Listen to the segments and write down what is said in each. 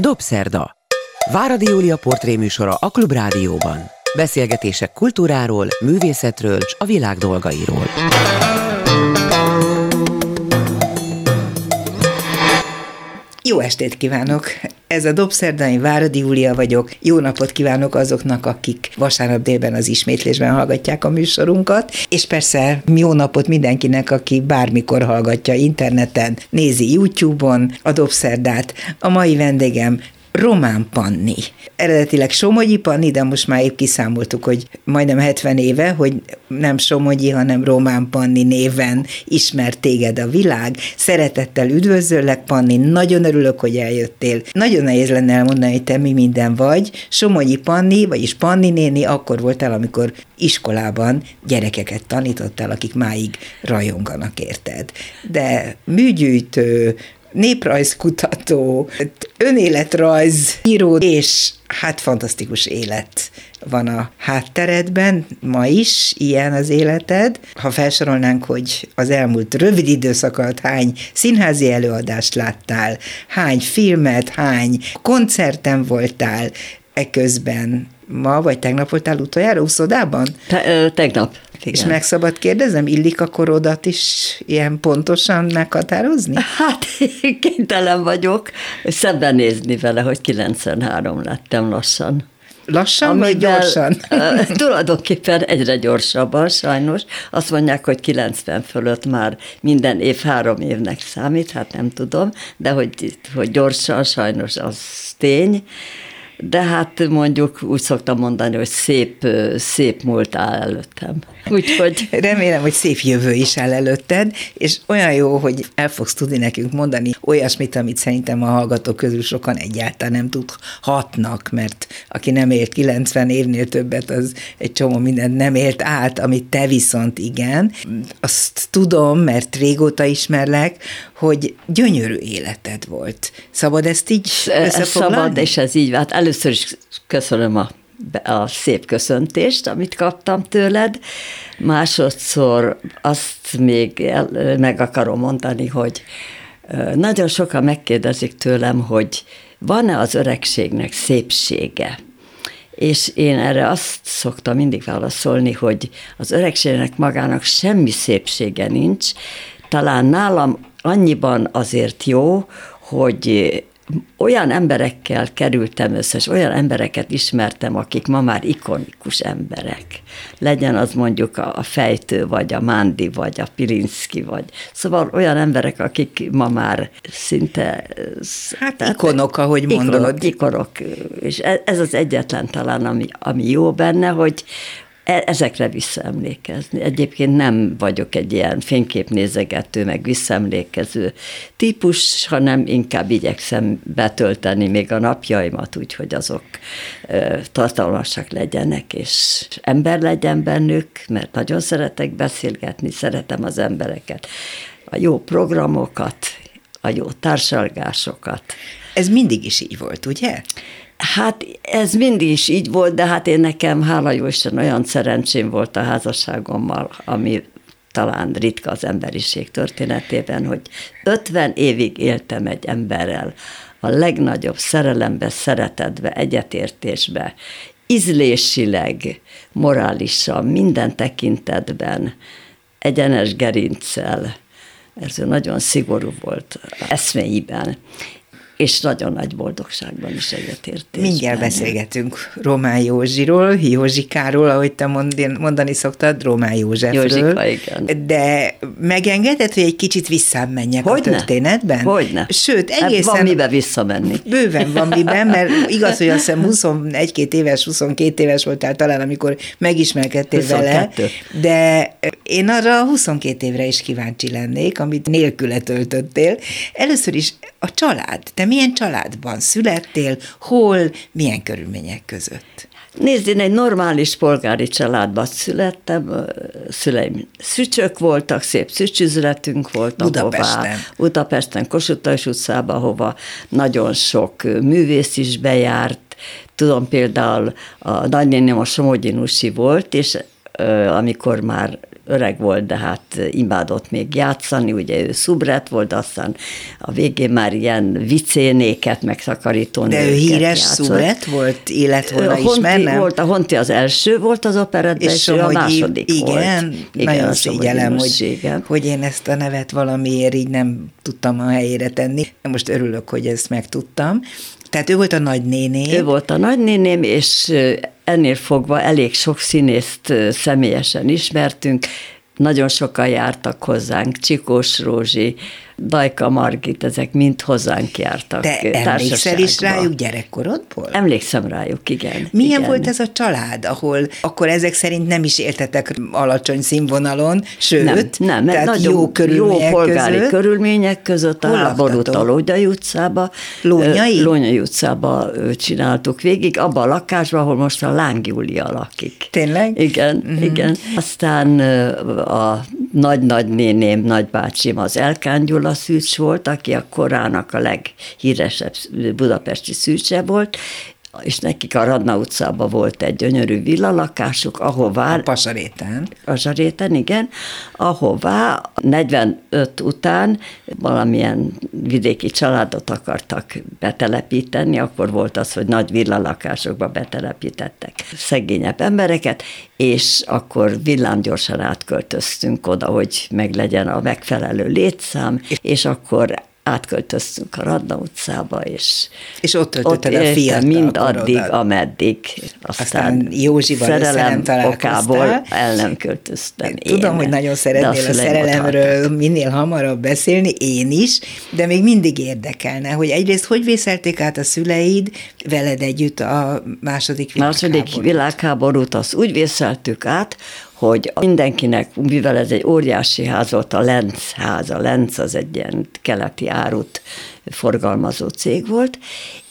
Dobszerda. Váradi Júlia portréműsora a Klubrádióban. Beszélgetések kultúráról, művészetről és a világ dolgairól. Jó estét kívánok! Ez a Dobszerdai Váradi Júlia vagyok. Jó napot kívánok azoknak, akik vasárnap délben az ismétlésben hallgatják a műsorunkat, és persze jó napot mindenkinek, aki bármikor hallgatja interneten, nézi YouTube-on a Dobszerdát. A mai vendégem Román Panni. Eredetileg Somogyi Panni, de most már épp kiszámoltuk, hogy majdnem 70 éve, hogy nem Somogyi, hanem Román Panni néven ismert téged a világ. Szeretettel üdvözöllek, Panni, nagyon örülök, hogy eljöttél. Nagyon nehéz lenne elmondani, hogy te mi minden vagy. Somogyi Panni, vagyis Panni néni akkor voltál, amikor iskolában gyerekeket tanítottál, akik máig rajonganak érted. De műgyűjtő, néprajzkutató, önéletrajz író, és hát fantasztikus élet van a hátteredben, ma is ilyen az életed. Ha felsorolnánk, hogy az elmúlt rövid időszak alatt hány színházi előadást láttál, hány filmet, hány koncerten voltál, eközben ma vagy tegnap voltál utoljára úszodában? Te, tegnap. Igen. És meg szabad kérdezem, illik a korodat is ilyen pontosan meghatározni? Hát kénytelen vagyok szembenézni vele, hogy 93 lettem lassan. Lassan Amivel, vagy gyorsan? tulajdonképpen egyre gyorsabban, sajnos. Azt mondják, hogy 90 fölött már minden év három évnek számít, hát nem tudom, de hogy, hogy gyorsan, sajnos az tény de hát mondjuk úgy szoktam mondani, hogy szép, szép múlt áll előttem. Úgyhogy... Remélem, hogy szép jövő is áll előtted, és olyan jó, hogy el fogsz tudni nekünk mondani olyasmit, amit szerintem a hallgatók közül sokan egyáltalán nem tudhatnak, mert aki nem élt 90 évnél többet, az egy csomó mindent nem élt át, amit te viszont igen. Azt tudom, mert régóta ismerlek, hogy gyönyörű életed volt. Szabad ezt így összefoglalni? Szabad, és ez így vált. Először is köszönöm a a szép köszöntést, amit kaptam tőled. Másodszor azt még el, meg akarom mondani, hogy nagyon sokan megkérdezik tőlem, hogy van-e az öregségnek szépsége? És én erre azt szoktam mindig válaszolni, hogy az öregségnek magának semmi szépsége nincs, talán nálam annyiban azért jó, hogy olyan emberekkel kerültem össze, és olyan embereket ismertem, akik ma már ikonikus emberek. Legyen az mondjuk a Fejtő, vagy a Mándi, vagy a Pilinszki, vagy szóval olyan emberek, akik ma már szinte... Hát ikonok, ahogy mondod. Ikonok, ikonok. És e- ez az egyetlen talán, ami, ami jó benne, hogy, ezekre visszaemlékezni. Egyébként nem vagyok egy ilyen fényképnézegető, meg visszaemlékező típus, hanem inkább igyekszem betölteni még a napjaimat úgy, hogy azok tartalmasak legyenek, és ember legyen bennük, mert nagyon szeretek beszélgetni, szeretem az embereket, a jó programokat, a jó társalgásokat. Ez mindig is így volt, ugye? Hát ez mindig is így volt, de hát én nekem, hála jó Isten, olyan szerencsém volt a házasságommal, ami talán ritka az emberiség történetében, hogy 50 évig éltem egy emberrel, a legnagyobb szerelembe, szeretetbe, egyetértésbe, ízlésileg, morálisan, minden tekintetben, egyenes gerincsel, ez nagyon szigorú volt eszméiben és nagyon nagy boldogságban is egyetértés. Mindjárt beszélgetünk Román Józsiról, Józsikáról, ahogy te mondani szoktad, Román Józsefről. Józsika, igen. De megengedett, hogy egy kicsit visszamenjek Hogyne? a történetben? Hogyne. Sőt, egészen... Hát van miben visszamenni. Bőven van miben, mert igaz, hogy azt hiszem 21 éves, 22 éves voltál talán, amikor megismerkedtél 22. vele, de én arra 22 évre is kíváncsi lennék, amit nélküle töltöttél. Először is a család. Te milyen családban születtél, hol, milyen körülmények között? Nézd, én egy normális polgári családban születtem, szüleim szücsök voltak, szép szücsüzletünk volt. Budapesten. Ahová, Budapesten, Kossuth utcában, hova nagyon sok művész is bejárt. Tudom például a nagynéném a Somogyi Nusi volt, és amikor már öreg volt, de hát imádott még játszani, ugye ő szubret volt, aztán a végén már ilyen vicénéket, meg szakarító De ő híres szubret volt, élet volna ismernem? Volt, a Honti az első volt az operetben, és, és ő a második igen, volt. Igen, nagyon szégyellem, hogy, igen. hogy én ezt a nevet valamiért így nem tudtam a helyére tenni. Most örülök, hogy ezt megtudtam. Tehát ő volt a nagynéném. Ő volt a nagynéném, és ennél fogva elég sok színészt személyesen ismertünk, nagyon sokan jártak hozzánk, Csikós Rózsi, Dajka Margit, ezek mind hozzánk jártak. Te emlékszel is rájuk gyerekkorodból? Emlékszem rájuk, igen. Milyen igen. volt ez a család, ahol akkor ezek szerint nem is éltetek alacsony színvonalon, sőt, nem, nem, tehát nagyon jó, körülmények jó polgári között. körülmények között a háborút a Lógyai utcába, Lónyai? Lónyai utcába csináltuk végig, abban a lakásban, ahol most a Láng Júlia lakik. Tényleg? Igen, uh-huh. igen. Aztán a nagy-nagynéném, nagybácsim az Elkán Gyula szűcs volt, aki a korának a leghíresebb budapesti szűcse volt, és nekik a Radna utcában volt egy gyönyörű villalakásuk, ahová... A Pasaréten. Pasaréten, igen, ahová 45 után valamilyen vidéki családot akartak betelepíteni, akkor volt az, hogy nagy villalakásokba betelepítettek szegényebb embereket, és akkor villámgyorsan átköltöztünk oda, hogy meglegyen a megfelelő létszám, és akkor átköltöztünk a Radna utcába, és, és ott töltötted ott a fiatal mind addig, ameddig. Aztán, aztán Józsival szerelem okából el nem költöztem. Én Tudom, én, hogy nagyon szeretnél a szerelemről minél hamarabb beszélni, én is, de még mindig érdekelne, hogy egyrészt hogy vészelték át a szüleid veled együtt a második világháborút? Második világháborút, azt úgy vészeltük át, hogy mindenkinek, mivel ez egy óriási ház volt, a Lenz ház, a Lenz az egy ilyen keleti árut forgalmazó cég volt,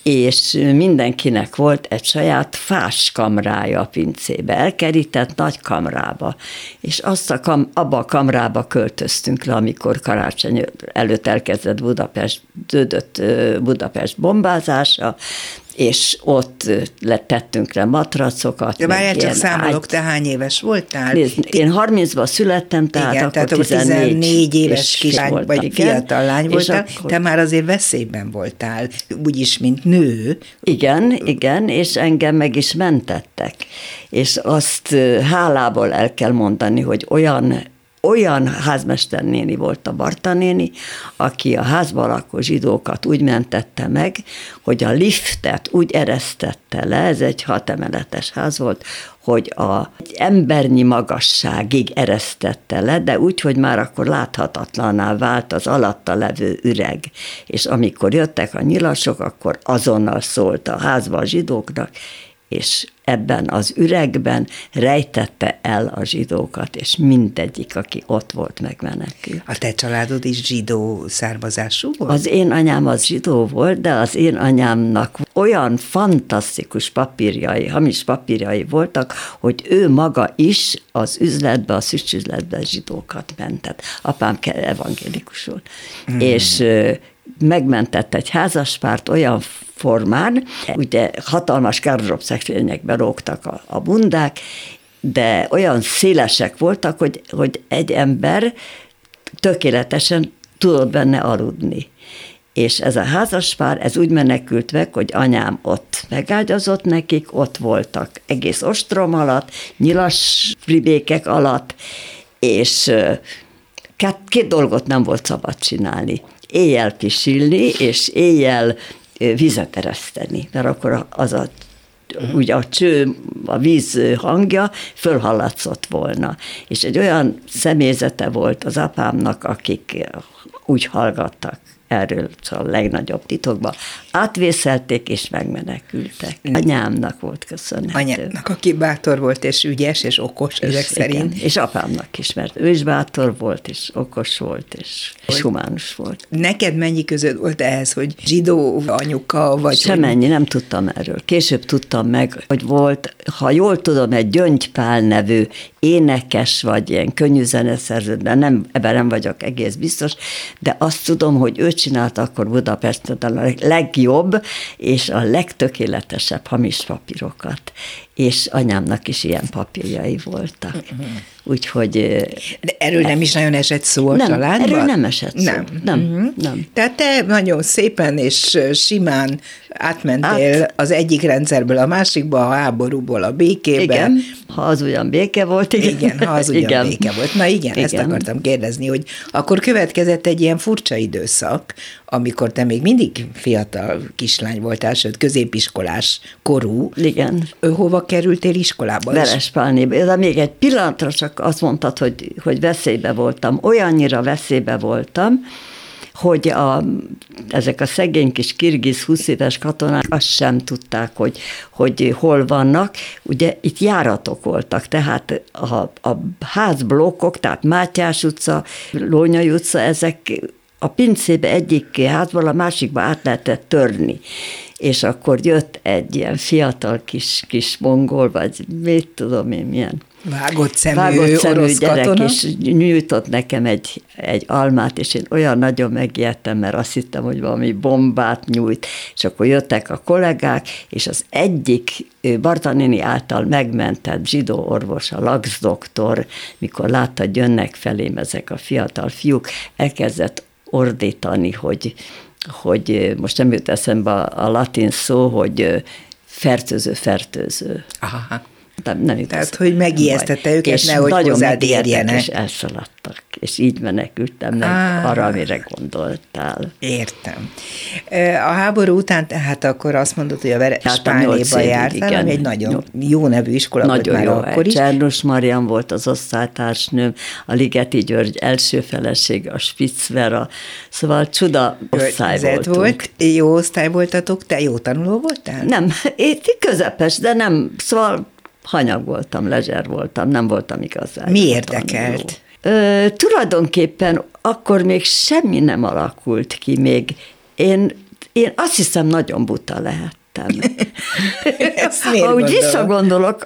és mindenkinek volt egy saját fás kamrája a pincébe, elkerített nagy kamrába, és azt a kam, abba a kamrába költöztünk le, amikor karácsony előtt elkezdett Budapest, dődött Budapest bombázása, és ott letettünk le matracokat. Ja, várjál, csak számolok, ágy... te hány éves voltál? Nézd, én 30-ban születtem, tehát igen, akkor tehát 14, 14 éves kislány, voltam, vagy igen, fiatal lány voltál, akkor... te már azért veszélyben voltál, úgyis, mint nő. Igen, igen, és engem meg is mentettek. És azt hálából el kell mondani, hogy olyan olyan házmesternéni volt a Barta néni, aki a házban lakó zsidókat úgy mentette meg, hogy a liftet úgy eresztette le, ez egy hat emeletes ház volt, hogy a embernyi magasságig eresztette le, de úgy, hogy már akkor láthatatlaná vált az alatta levő üreg. És amikor jöttek a nyilasok, akkor azonnal szólt a házba a zsidóknak, és ebben az üregben rejtette el a zsidókat, és mindegyik, aki ott volt, megmenekül. A te családod is zsidó származású volt? Az én anyám az zsidó volt, de az én anyámnak olyan fantasztikus papírjai, hamis papírjai voltak, hogy ő maga is az üzletbe, a szücsüzletbe zsidókat mentett. Apám evangélikus volt. Hmm. És megmentett egy házaspárt olyan formán, ugye hatalmas gardrop szekrényekbe rógtak a, a bundák, de olyan szélesek voltak, hogy, hogy egy ember tökéletesen tudott benne aludni. És ez a házaspár, ez úgy menekült meg, hogy anyám ott megágyazott nekik, ott voltak egész ostrom alatt, nyilas ribékek alatt, és két, két dolgot nem volt szabad csinálni éjjel pisilni, és éjjel vizet ereszteni, mert akkor az a úgy a cső, a víz hangja fölhallatszott volna. És egy olyan személyzete volt az apámnak, akik úgy hallgattak erről a legnagyobb titokban. Átvészelték és megmenekültek. Anyámnak volt köszönhető. Anyámnak, aki bátor volt és ügyes és okos és ezek igen, szerint. És apámnak is, mert ő is bátor volt és okos volt és, és humánus volt. Neked mennyi között volt ehhez, hogy zsidó anyuka vagy? Semennyi, hogy... nem tudtam erről. Később tudtam meg, hogy volt, ha jól tudom, egy Gyöngypál nevű énekes vagy ilyen könnyű zeneszerző, de nem, ebben nem vagyok egész biztos, de azt tudom, hogy ő csinált akkor Budapesten a legjobb és a legtökéletesebb hamis papírokat. És anyámnak is ilyen papírjai voltak. Úgyhogy... De erről nem is nagyon esett szó a nem, családban? Erről nem esett szó. Nem. Nem, uh-huh. nem. Tehát te nagyon szépen és simán átmentél Át... az egyik rendszerből a másikba, a háborúból a békébe. Igen, ha az ugyan béke volt. Igen, igen ha az ugyan igen. béke volt. Na igen, igen, ezt akartam kérdezni, hogy akkor következett egy ilyen furcsa időszak, amikor te még mindig fiatal kislány voltál, sőt középiskolás korú. Igen. Ő hova kerültél iskolába? Verespálni. De még egy pillanatra csak azt mondtad, hogy, hogy veszélybe voltam. Olyannyira veszélybe voltam, hogy a, ezek a szegény kis kirgiz 20 éves katonák azt sem tudták, hogy, hogy hol vannak. Ugye itt járatok voltak, tehát a, a házblokkok, tehát Mátyás utca, Lónyai utca, ezek a pincébe egyik házból a másikba át lehetett törni. És akkor jött egy ilyen fiatal kis, kis mongol, vagy mit tudom én, milyen Vágott szemű, Vágott szemű orosz gyerek, katona. és nyújtott nekem egy, egy almát, és én olyan nagyon megijedtem, mert azt hittem, hogy valami bombát nyújt, és akkor jöttek a kollégák, és az egyik Bartanini által megmentett zsidó orvos, a Lax doktor, mikor látta, hogy jönnek felém ezek a fiatal fiúk, elkezdett ordítani, hogy, hogy most nem jut eszembe a, a latin szó, hogy fertőző, fertőző. Aha nem, nem igaz. Tehát, hogy megijesztette őket, és nehogy nagyon hozzád érjenek. És elszaladtak, és így menekültem meg ah. arra, amire gondoltál. Értem. A háború után tehát akkor azt mondod, hogy a Verespánéba jártál, igen. ami egy nagyon jó nevű iskola nagyon volt jó, már akkor is. Csernus Marian volt az osztálytársnőm, a Ligeti György első feleség, a Spitzvera, szóval csuda osztály voltunk. volt, jó osztály voltatok, te jó tanuló voltál? Nem, én közepes, de nem, szóval hanyag voltam, lezser voltam, nem voltam igazán. Mi érdekelt? Ö, tulajdonképpen akkor még semmi nem alakult ki, még én, én azt hiszem nagyon buta lehet lettem. Ezt miért gondolod? visszagondolok,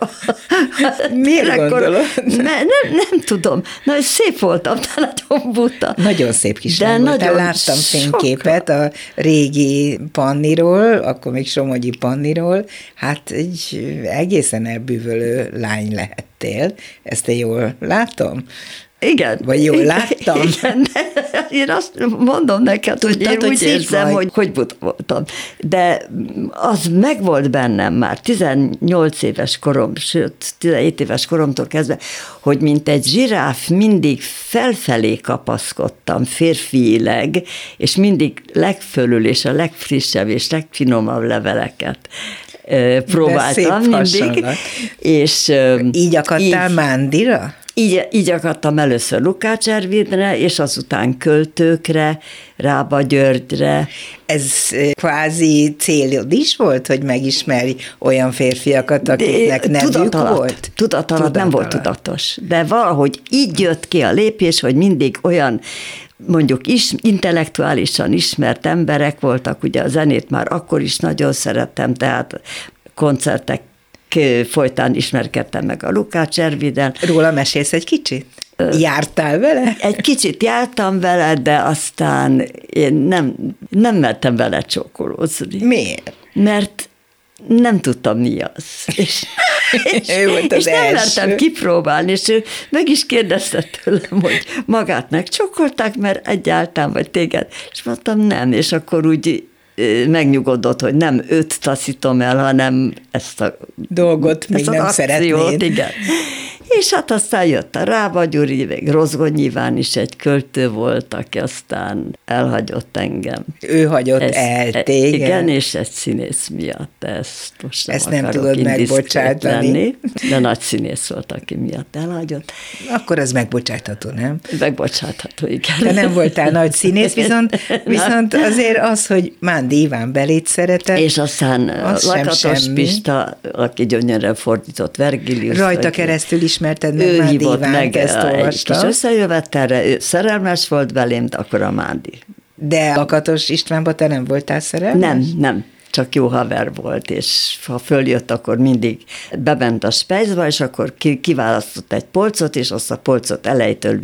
miért akkor gondolod? Ne, nem, nem tudom. Na, szép voltam, de nagyon buta. Nagyon szép kis de nagyon Láttam fényképet a régi panniról, akkor még Somogyi panniról. Hát egy egészen elbűvölő lány lehettél. Ezt én jól látom? Igen. Vagy jól láttam? Igen, én azt mondom neked, hogy Tudtad, én hogy úgy érzem, vagy. hogy hogy buta voltam. De az megvolt bennem már 18 éves korom, sőt 17 éves koromtól kezdve, hogy mint egy zsiráf mindig felfelé kapaszkodtam férfiileg, és mindig legfölül és a legfrissebb és legfinomabb leveleket próbáltam mindig. És, így akadtál így, Mándira? Így, így akadtam először Lukács Ervidre, és azután költőkre, Rába Györgyre. Ez kvázi célod is volt, hogy megismeri olyan férfiakat, akiknek nevük tudat alatt, volt? Tudat alatt tudat nem alatt. volt tudatos, de valahogy így jött ki a lépés, hogy mindig olyan mondjuk is, intellektuálisan ismert emberek voltak, ugye a zenét már akkor is nagyon szerettem, tehát koncertek folytán ismerkedtem meg a Lukács Ervidel. Róla mesélsz egy kicsit? Jártál vele? Egy kicsit jártam vele, de aztán én nem, nem mertem vele csókolózni. Miért? Mert nem tudtam, mi az. És, és, ő volt az és nem mertem kipróbálni, és ő meg is kérdezte tőlem, hogy magát megcsokolták, mert egyáltalán, vagy téged. És mondtam, nem, és akkor úgy megnyugodott, hogy nem őt taszítom el, hanem ezt a dolgot még nem akciót, szeretnéd. Igen. És hát aztán jött a Rába Gyuri, még Rozgonyi Iván is egy költő volt, aki aztán elhagyott engem. Ő hagyott ezt, el téged? Igen, és egy színész miatt ezt most nem Ezt nem tudod megbocsátani. Lenni, de nagy színész volt, aki miatt elhagyott. Akkor ez megbocsátható, nem? Megbocsátható, igen. De nem voltál nagy színész, viszont, viszont azért az, hogy Mándi Iván belét szeretett, És aztán az Lakatos Pista, aki gyönyörűen fordított Vergilius. Rajta keresztül is ismerted meg ő Mándi hívott Ivánt, meg ezt egy kis összejövetelre, szerelmes volt velém, de akkor a Mándi. De Lakatos Istvánba te nem voltál szerelmes? Nem, nem csak jó haver volt, és ha följött, akkor mindig bement a spejzba, és akkor kiválasztott egy polcot, és azt a polcot elejétől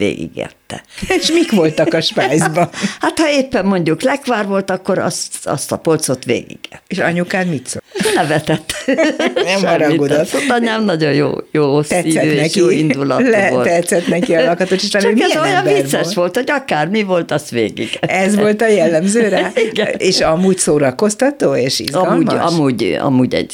végigette. És mik voltak a spájzban? hát ha éppen mondjuk lekvár volt, akkor azt, azt a polcot végigette. És anyukád mit szól? nevetett. Nem haragudott. Anyám nagyon jó, jó és neki, jó indulatú le, volt. Tetszett neki a lakatos és Csak ez olyan vicces volt? volt? hogy akár mi volt, az végig. Ez volt a jellemző rá? Igen. És amúgy szórakoztató és izgalmas? Amúgy, amúgy, amúgy egy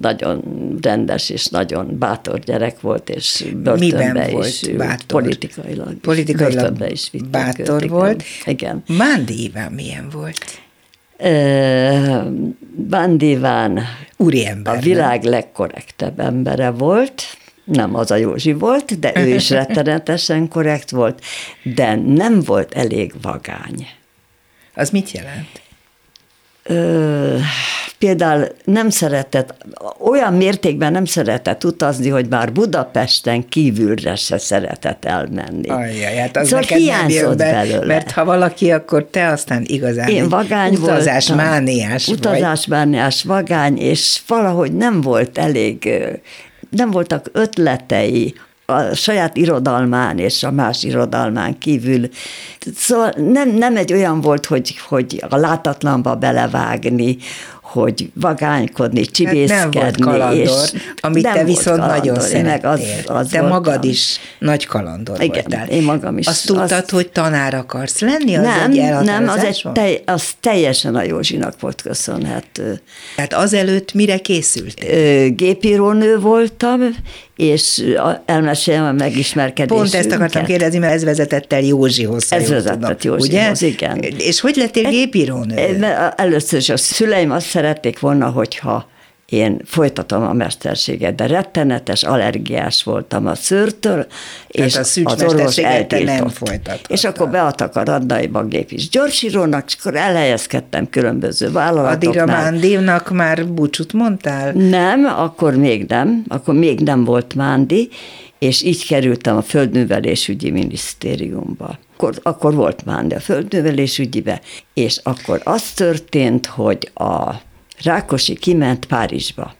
nagyon rendes és nagyon bátor gyerek volt, és börtönbe Miben volt is, bátor? politikailag, Politikailag börtönbe is vitték bátor őt, volt. Igen. Mándi Iván milyen volt? Úriember. a nem? világ legkorrektebb embere volt, nem az a Józsi volt, de ő is rettenetesen korrekt volt, de nem volt elég vagány. Az mit jelent? Ö, például nem szeretett, olyan mértékben nem szeretett utazni, hogy már Budapesten kívülre se szeretett elmenni. Ajjaj, hát az Szóval neked hiányzott be, belőle. mert ha valaki, akkor te aztán igazán Én vagány utazás voltam. mániás vagy. Utazásmániás vagány, és valahogy nem volt elég, nem voltak ötletei a saját irodalmán és a más irodalmán kívül. Szóval nem, nem egy olyan volt, hogy, hogy a látatlanba belevágni, hogy vagánykodni, Hát nem csibészkedni. volt kalandor, és amit te viszont kalandor. nagyon szerettél. az, az te voltam. magad is nagy kalandor Igen, voltál. én magam is. Azt tudtad, Azt- hogy tanár akarsz lenni? Az nem, egy nem, az, egy tej, az teljesen a Józsinak volt köszönhető. Tehát azelőtt mire készültél? Gépírónő voltam, és elmesélem a megismerkedésünket. Pont ezt akartam kérdezni, mert ez vezetett el Józsihoz. Ez vezetett tudom. Józsihoz, ugye? igen. És hogy lettél gépírónő? Először is a szüleim azt szerették volna, hogyha én folytatom a mesterséget, de rettenetes allergiás voltam a szőrtől, és a az orvos nem eltiltott. folytathattad. És akkor beadtak a Radnaiba gépis gyorsírónak, és akkor elhelyezkedtem különböző vállalatoknál. Mándívnak már búcsút mondtál? Nem, akkor még nem, akkor még nem volt Mándi, és így kerültem a Földművelésügyi Minisztériumba. Akkor, akkor volt Mándi a Földművelésügyibe, és akkor az történt, hogy a Rákosi kiment Párizsba,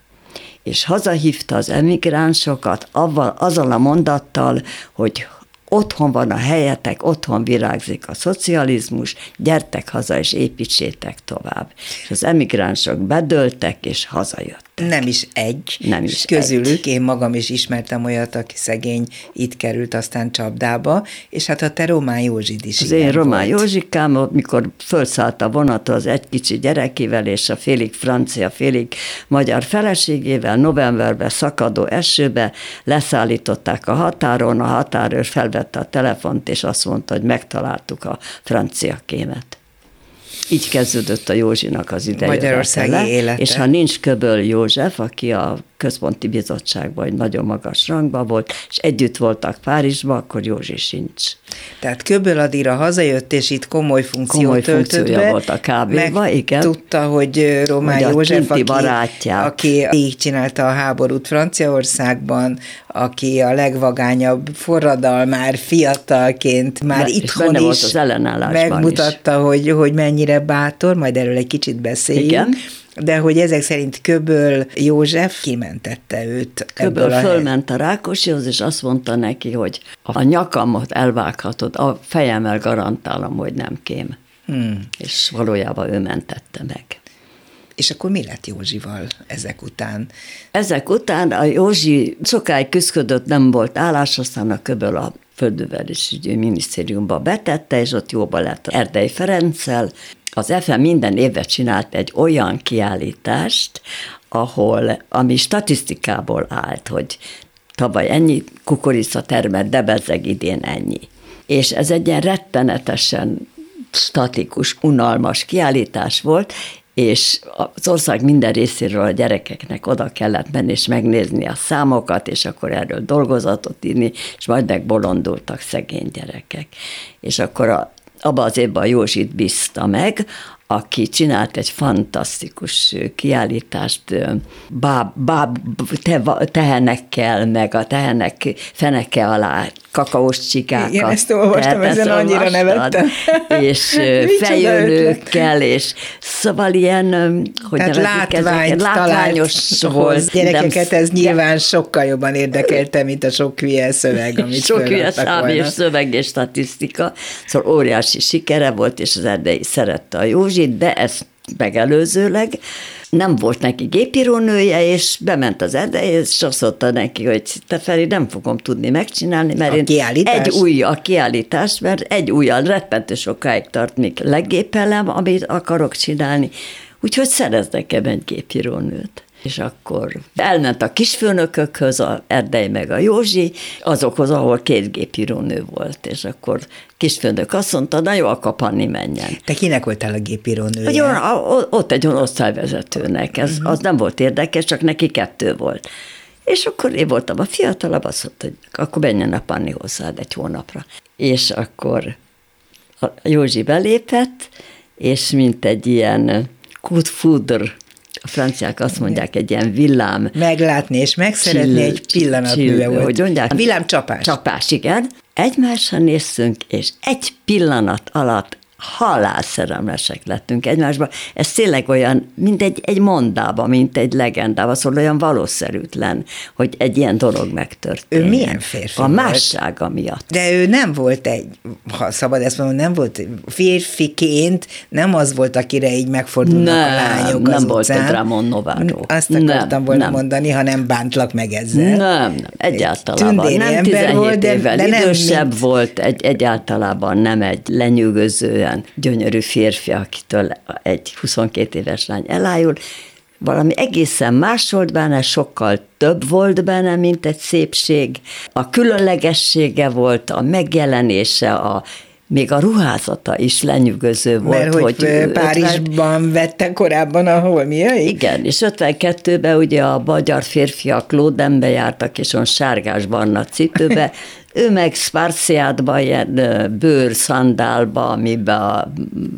és hazahívta az emigránsokat avval, azzal a mondattal, hogy otthon van a helyetek, otthon virágzik a szocializmus, gyertek haza és építsétek tovább. És az emigránsok bedöltek és hazajöttek. Nem is egy. Nem is közülük én magam is ismertem olyat, aki szegény itt került aztán csapdába, és hát a te Román Józsid is Az én Román volt. Józsikám, mikor fölszállt a vonatra az egy kicsi gyerekével és a félig francia, félig magyar feleségével, novemberben szakadó esőbe leszállították a határon, a határőr felvette a telefont, és azt mondta, hogy megtaláltuk a francia kémet. Így kezdődött a Józsinak az ideje. Magyarországi élete. És ha nincs Köböl József, aki a központi bizottságban egy nagyon magas rangban volt, és együtt voltak Párizsban, akkor Józsi sincs. Tehát Köböl Adira hazajött, és itt komoly funkciót Komoly töltött be. volt a meg igen. tudta, hogy Román Hogy József, aki, barátját. aki így csinálta a háborút Franciaországban, aki a legvagányabb forradalmár fiatalként már és itthon is volt az megmutatta, hogy, hogy mennyire bátor, majd erről egy kicsit beszéljünk. Igen. De hogy ezek szerint Köböl József kimentette őt Köböl ebből fölment a Rákosihoz, és azt mondta neki, hogy a nyakamat elvághatod, a fejemmel garantálom, hogy nem kém. Hmm. És valójában ő mentette meg. És akkor mi lett Józsival ezek után? Ezek után a Józsi sokáig küzdött, nem volt állás, aztán a Köböl a Földművelésügyi Minisztériumba betette, és ott jóba lett Erdei Ferenccel. Az FM minden évben csinált egy olyan kiállítást, ahol, ami statisztikából állt, hogy tavaly ennyi kukorica termett, de bezzeg idén ennyi. És ez egy ilyen rettenetesen statikus, unalmas kiállítás volt, és az ország minden részéről a gyerekeknek oda kellett menni és megnézni a számokat, és akkor erről dolgozatot írni, és majd megbolondultak szegény gyerekek. És akkor a, abban az évben a Józsit bízta meg, aki csinált egy fantasztikus kiállítást báb, báb, te, tehenekkel, meg a tehenek feneke alá kakaós csikákat. Igen, ezt olvastam, ezen ezt annyira olvastad? nevettem. És fejölőkkel, és szóval ilyen, hogy Tehát látványt látványos hoz. Gyerekeket nem- ez nyilván sokkal jobban érdekelte, mint a sok hülye szöveg, amit sok hülye szám és szöveg és statisztika, szóval óriási sikere volt, és az erdei szerette a Józsit, de ezt megelőzőleg nem volt neki gépírónője, és bement az erdejéhez, és azt mondta neki, hogy te Feri, nem fogom tudni megcsinálni, mert A én kiállítást? egy új a kiállítás, mert egy újjal rettentő sokáig tart, míg leggépelem, amit akarok csinálni, úgyhogy szerez nekem egy gépírónőt. És akkor elment a kisfőnökökhöz, a Erdei meg a Józsi, azokhoz, ahol két gépírónő volt, és akkor kisfőnök azt mondta, na jó, a kapanni menjen. Te kinek voltál a gépírónője? Hogy olyan, a- ott egy olyan osztályvezetőnek, ez, Mhm. az nem volt érdekes, csak neki kettő volt. És akkor én voltam a fiatalabb, azt mondta, hogy akkor menjen a Panni hozzád egy hónapra. És akkor a Józsi belépett, és mint egy ilyen kutfudr, a franciák azt mondják, egy ilyen villám, Meglátni és megszeretni Csill- egy pillanatműve csill- volt. hogy mondják? Villámcsapás. Csapás, igen. Egymásra néztünk, és egy pillanat alatt halálszerelmesek lettünk egymásba. Ez tényleg olyan, mint egy, egy mondába, mint egy legendába, szóval olyan valószerűtlen, hogy egy ilyen dolog megtörténjen. Ő milyen férfi A volt? mássága miatt. De ő nem volt egy, ha szabad ezt mondani, nem volt férfiként, nem az volt, akire így megfordulnak Nem, a lányok nem az volt utcán. egy Ramon Novarro. Azt akartam Nem, volna nem. mondani, ha nem bántlak meg ezzel. Nem, nem, egyáltalán. Nem ember 17 volt, de- évvel de nem idősebb mint- volt, egy, egyáltalában nem egy lenyűgözően gyönyörű férfi, akitől egy 22 éves lány elájul. Valami egészen más volt benne, sokkal több volt benne, mint egy szépség. A különlegessége volt, a megjelenése, a még a ruházata is lenyűgöző volt. Mert hogy, hogy Párizsban vette korábban a holmiai? igen, és 52-ben ugye a magyar férfiak lódembe jártak, és on sárgás-barna cipőbe, ő meg Sparciátba, ilyen bőr szandálba, amiben a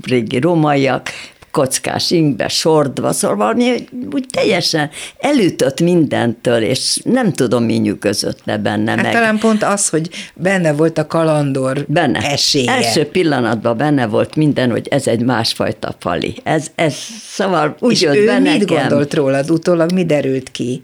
régi rómaiak, kockás ingbe, sordva, szóval valami úgy teljesen elütött mindentől, és nem tudom, mi nyűgözött le benne Hát meg. talán pont az, hogy benne volt a kalandor Benne. esélye. Első pillanatban benne volt minden, hogy ez egy másfajta fali. Ez, ez szóval úgy és jött ő be mit nekem. gondolt rólad? Utólag mi derült ki?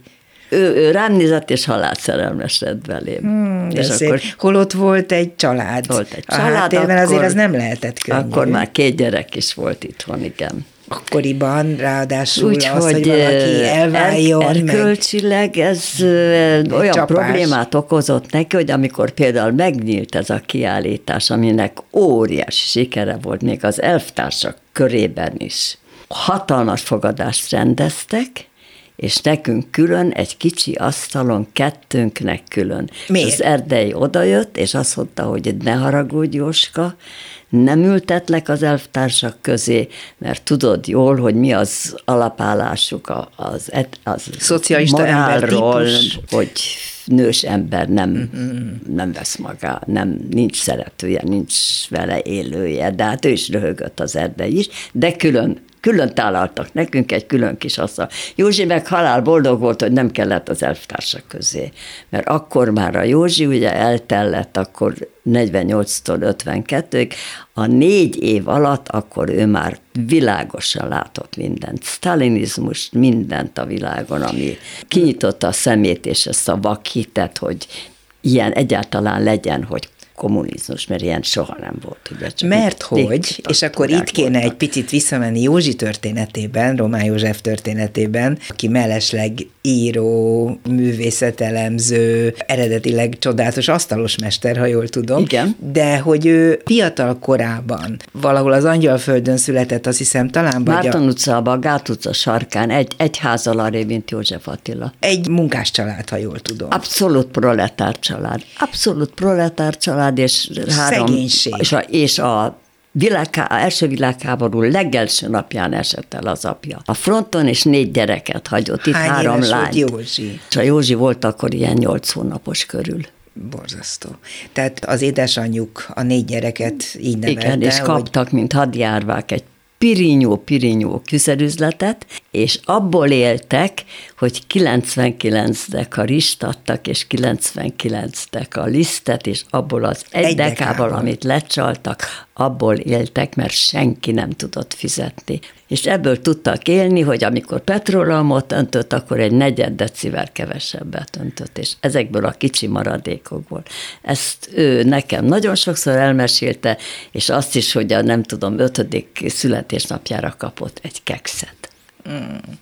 Ő, ő rám nézett, és halálszerelmesedett belém. Hmm, és szép. akkor, Holott volt egy család. Volt egy a család, háttérben akkor- azért az nem lehetett könnyű. akkor már két gyerek is volt itthon, igen. Akkoriban ráadásul az, Úgyhogy hogy valaki elváljon, er, meg... erkölcsileg ez ö, olyan csapás. problémát okozott neki, hogy amikor például megnyílt ez a kiállítás, aminek óriási sikere volt még az elvtársak körében is, hatalmas fogadást rendeztek, és nekünk külön, egy kicsi asztalon, kettőnknek külön. Miért? És az erdei odajött, és azt mondta, hogy ne haragudj, Jóska, nem ültetlek az elvtársak közé, mert tudod jól, hogy mi az alapállásuk az, az Szocialista morálról, hogy nős ember nem, nem vesz maga, nem, nincs szeretője, nincs vele élője, de hát ő is röhögött az erdei is, de külön Külön tálaltak nekünk egy külön kis asztal. Józsi meg halál boldog volt, hogy nem kellett az elvtársak közé. Mert akkor már a Józsi ugye eltellett, akkor 48-tól 52-ig, a négy év alatt akkor ő már világosan látott mindent. Stalinizmus, mindent a világon, ami kinyitotta a szemét és ezt a vakhitet, hogy ilyen egyáltalán legyen, hogy kommunizmus, mert ilyen soha nem volt. Ugye, csak Mert itt hogy, és akkor itt kéne voltak. egy picit visszamenni Józsi történetében, Román József történetében, aki mellesleg író, művészetelemző, eredetileg csodálatos asztalosmester, ha jól tudom. Igen. De hogy ő fiatal korában valahol az Angyalföldön született, azt hiszem talán vagy a, Márton utcában, a Gát utca sarkán, egy, egy házal arrébb, mint József Attila. egy munkás család, ha jól tudom. Abszolút proletár család. Abszolút proletár család, és három... Szegénység. És a, és a világhá, első világháború legelső napján esett el az apja. A fronton és négy gyereket hagyott, itt Hány három lányt. Józsi? És a Józsi volt akkor ilyen nyolc hónapos körül. Borzasztó. Tehát az édesanyjuk a négy gyereket így nevelte, Igen, és hogy kaptak, mint hadjárvák, egy pirinyó-pirinyó küszerüzletet, és abból éltek, hogy 99 deka rist adtak, és 99 deka lisztet, és abból az egy, Egy dekával, dekával. amit lecsaltak, abból éltek, mert senki nem tudott fizetni. És ebből tudtak élni, hogy amikor petróleumot öntött, akkor egy negyed decivel kevesebbet öntött, és ezekből a kicsi maradékokból. Ezt ő nekem nagyon sokszor elmesélte, és azt is, hogy a nem tudom, ötödik születésnapjára kapott egy kekszet.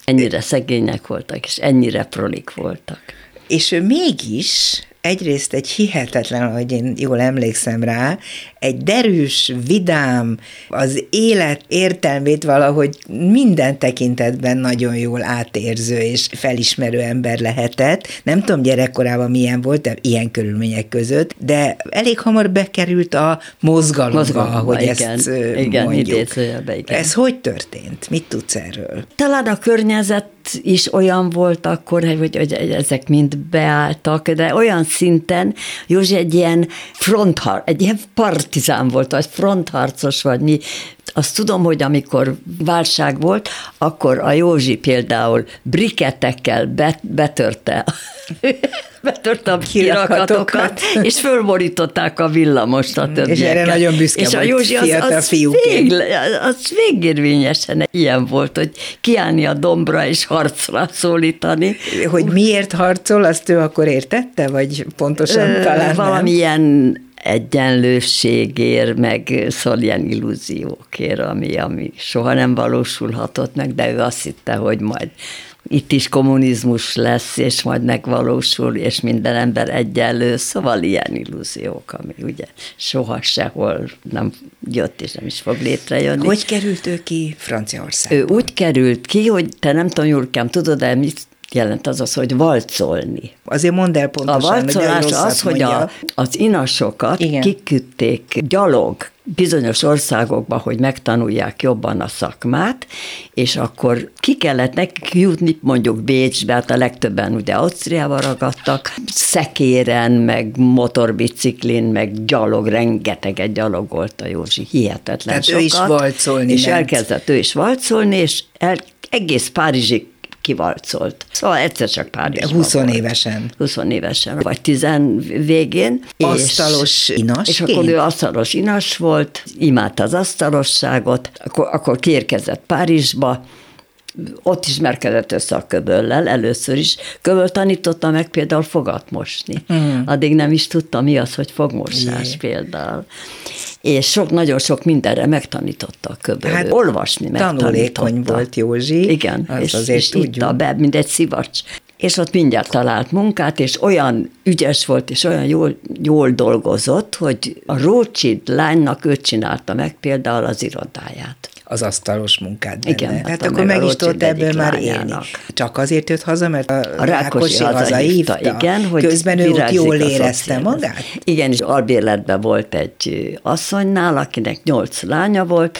Ennyire szegények voltak, és ennyire prolik voltak. És ő mégis egyrészt egy hihetetlen, hogy én jól emlékszem rá, egy derűs, vidám, az élet értelmét valahogy minden tekintetben nagyon jól átérző és felismerő ember lehetett. Nem tudom gyerekkorában milyen volt, de ilyen körülmények között, de elég hamar bekerült a mozgalomba, mozgalomba hogy igen, ezt igen, mondjuk. igen. Ez hogy történt? Mit tudsz erről? Talán a környezet is olyan volt akkor, hogy, hogy ezek mind beálltak, de olyan szinten Józsi egy ilyen fronthar, egy ilyen partizán volt, vagy frontharcos, vagy mi. Azt tudom, hogy amikor válság volt, akkor a Józsi például brikettekkel betörte betörte a kirakatokat, és fölborították a villamost a többieket. És erre nagyon büszke és a Józsi az, az, vég, az végérvényesen ilyen volt, hogy kiállni a dombra és harcra szólítani. Hogy miért harcol, azt ő akkor értette, vagy pontosan Ö, talán Valamilyen nem? egyenlőségért, meg szóval ilyen illúziókért, ami, ami soha nem valósulhatott meg, de ő azt hitte, hogy majd itt is kommunizmus lesz, és majd megvalósul, és minden ember egyenlő, szóval ilyen illúziók, ami ugye soha sehol nem jött, és nem is fog létrejönni. Hogy került ő ki Franciaországba? Ő úgy került ki, hogy te nem tudom, Jurkám, tudod de mit jelent az az, hogy valcolni. Azért mondd el pontosan, A valcolás hogy az, hogy a, az inasokat Igen. kiküldték gyalog bizonyos országokba, hogy megtanulják jobban a szakmát, és akkor ki kellett nekik jutni mondjuk Bécsbe, hát a legtöbben ugye Ausztriába ragadtak, szekéren, meg motorbiciklin, meg gyalog, rengeteget gyalogolt a Józsi, hihetetlen Tehát sokat. ő is valcolni És ment. elkezdett ő is valcolni, és el, egész Párizsig kivalcolt. Szóval egyszer csak Párizsban 20 volt. évesen. 20 évesen, vagy 10 végén. Asztalos és, inas. És akkor ő asztalos inas volt, imádta az asztalosságot, akkor, akkor kérkezett Párizsba, ott ismerkedett össze a köböllel először is. Köböl tanította meg például fogat mosni. Mm. Addig nem is tudta, mi az, hogy fogmosás Jé. például. És sok, nagyon sok mindenre megtanította a köböl. Hát, Olvasni megtanította. Tanulékony volt Józsi. Igen, az és, azért és itta be, mint egy szivacs és ott mindjárt talált munkát, és olyan ügyes volt, és olyan jól, jól dolgozott, hogy a Rothschild lánynak ő csinálta meg például az irodáját az asztalos munkát benne. Igen, hát akkor meg is tudott ebből már élni. Csak azért jött haza, mert a, a Rákosi, Rákosi hazahívta. Igen, hogy Közben ő ott jól érezte magát? Igen, és albérletben volt egy asszonynál, akinek nyolc lánya volt,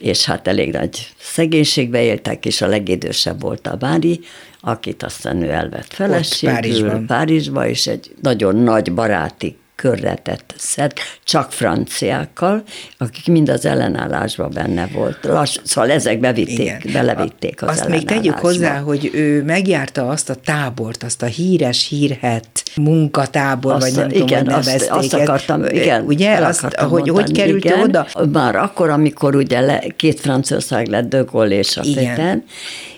és hát elég nagy szegénységbe éltek, és a legidősebb volt a Bári, akit aztán ő elvett feleségül, Párizsban. Párizsba, és egy nagyon nagy baráti körre tett szed, csak franciákkal, akik mind az ellenállásban benne volt. Lass, szóval ezek bevitték, Igen. belevitték az Azt még tegyük hozzá, hogy ő megjárta azt a tábort, azt a híres, hírhet munkatábor, azt, vagy nem igen, tudom, hogy. Azt, azt akartam, igen. Ugye, azt, akartam hogy, mondani, hogy került igen, oda? Már akkor, amikor ugye le, két Franciaország lett De Gaulle és a Péten,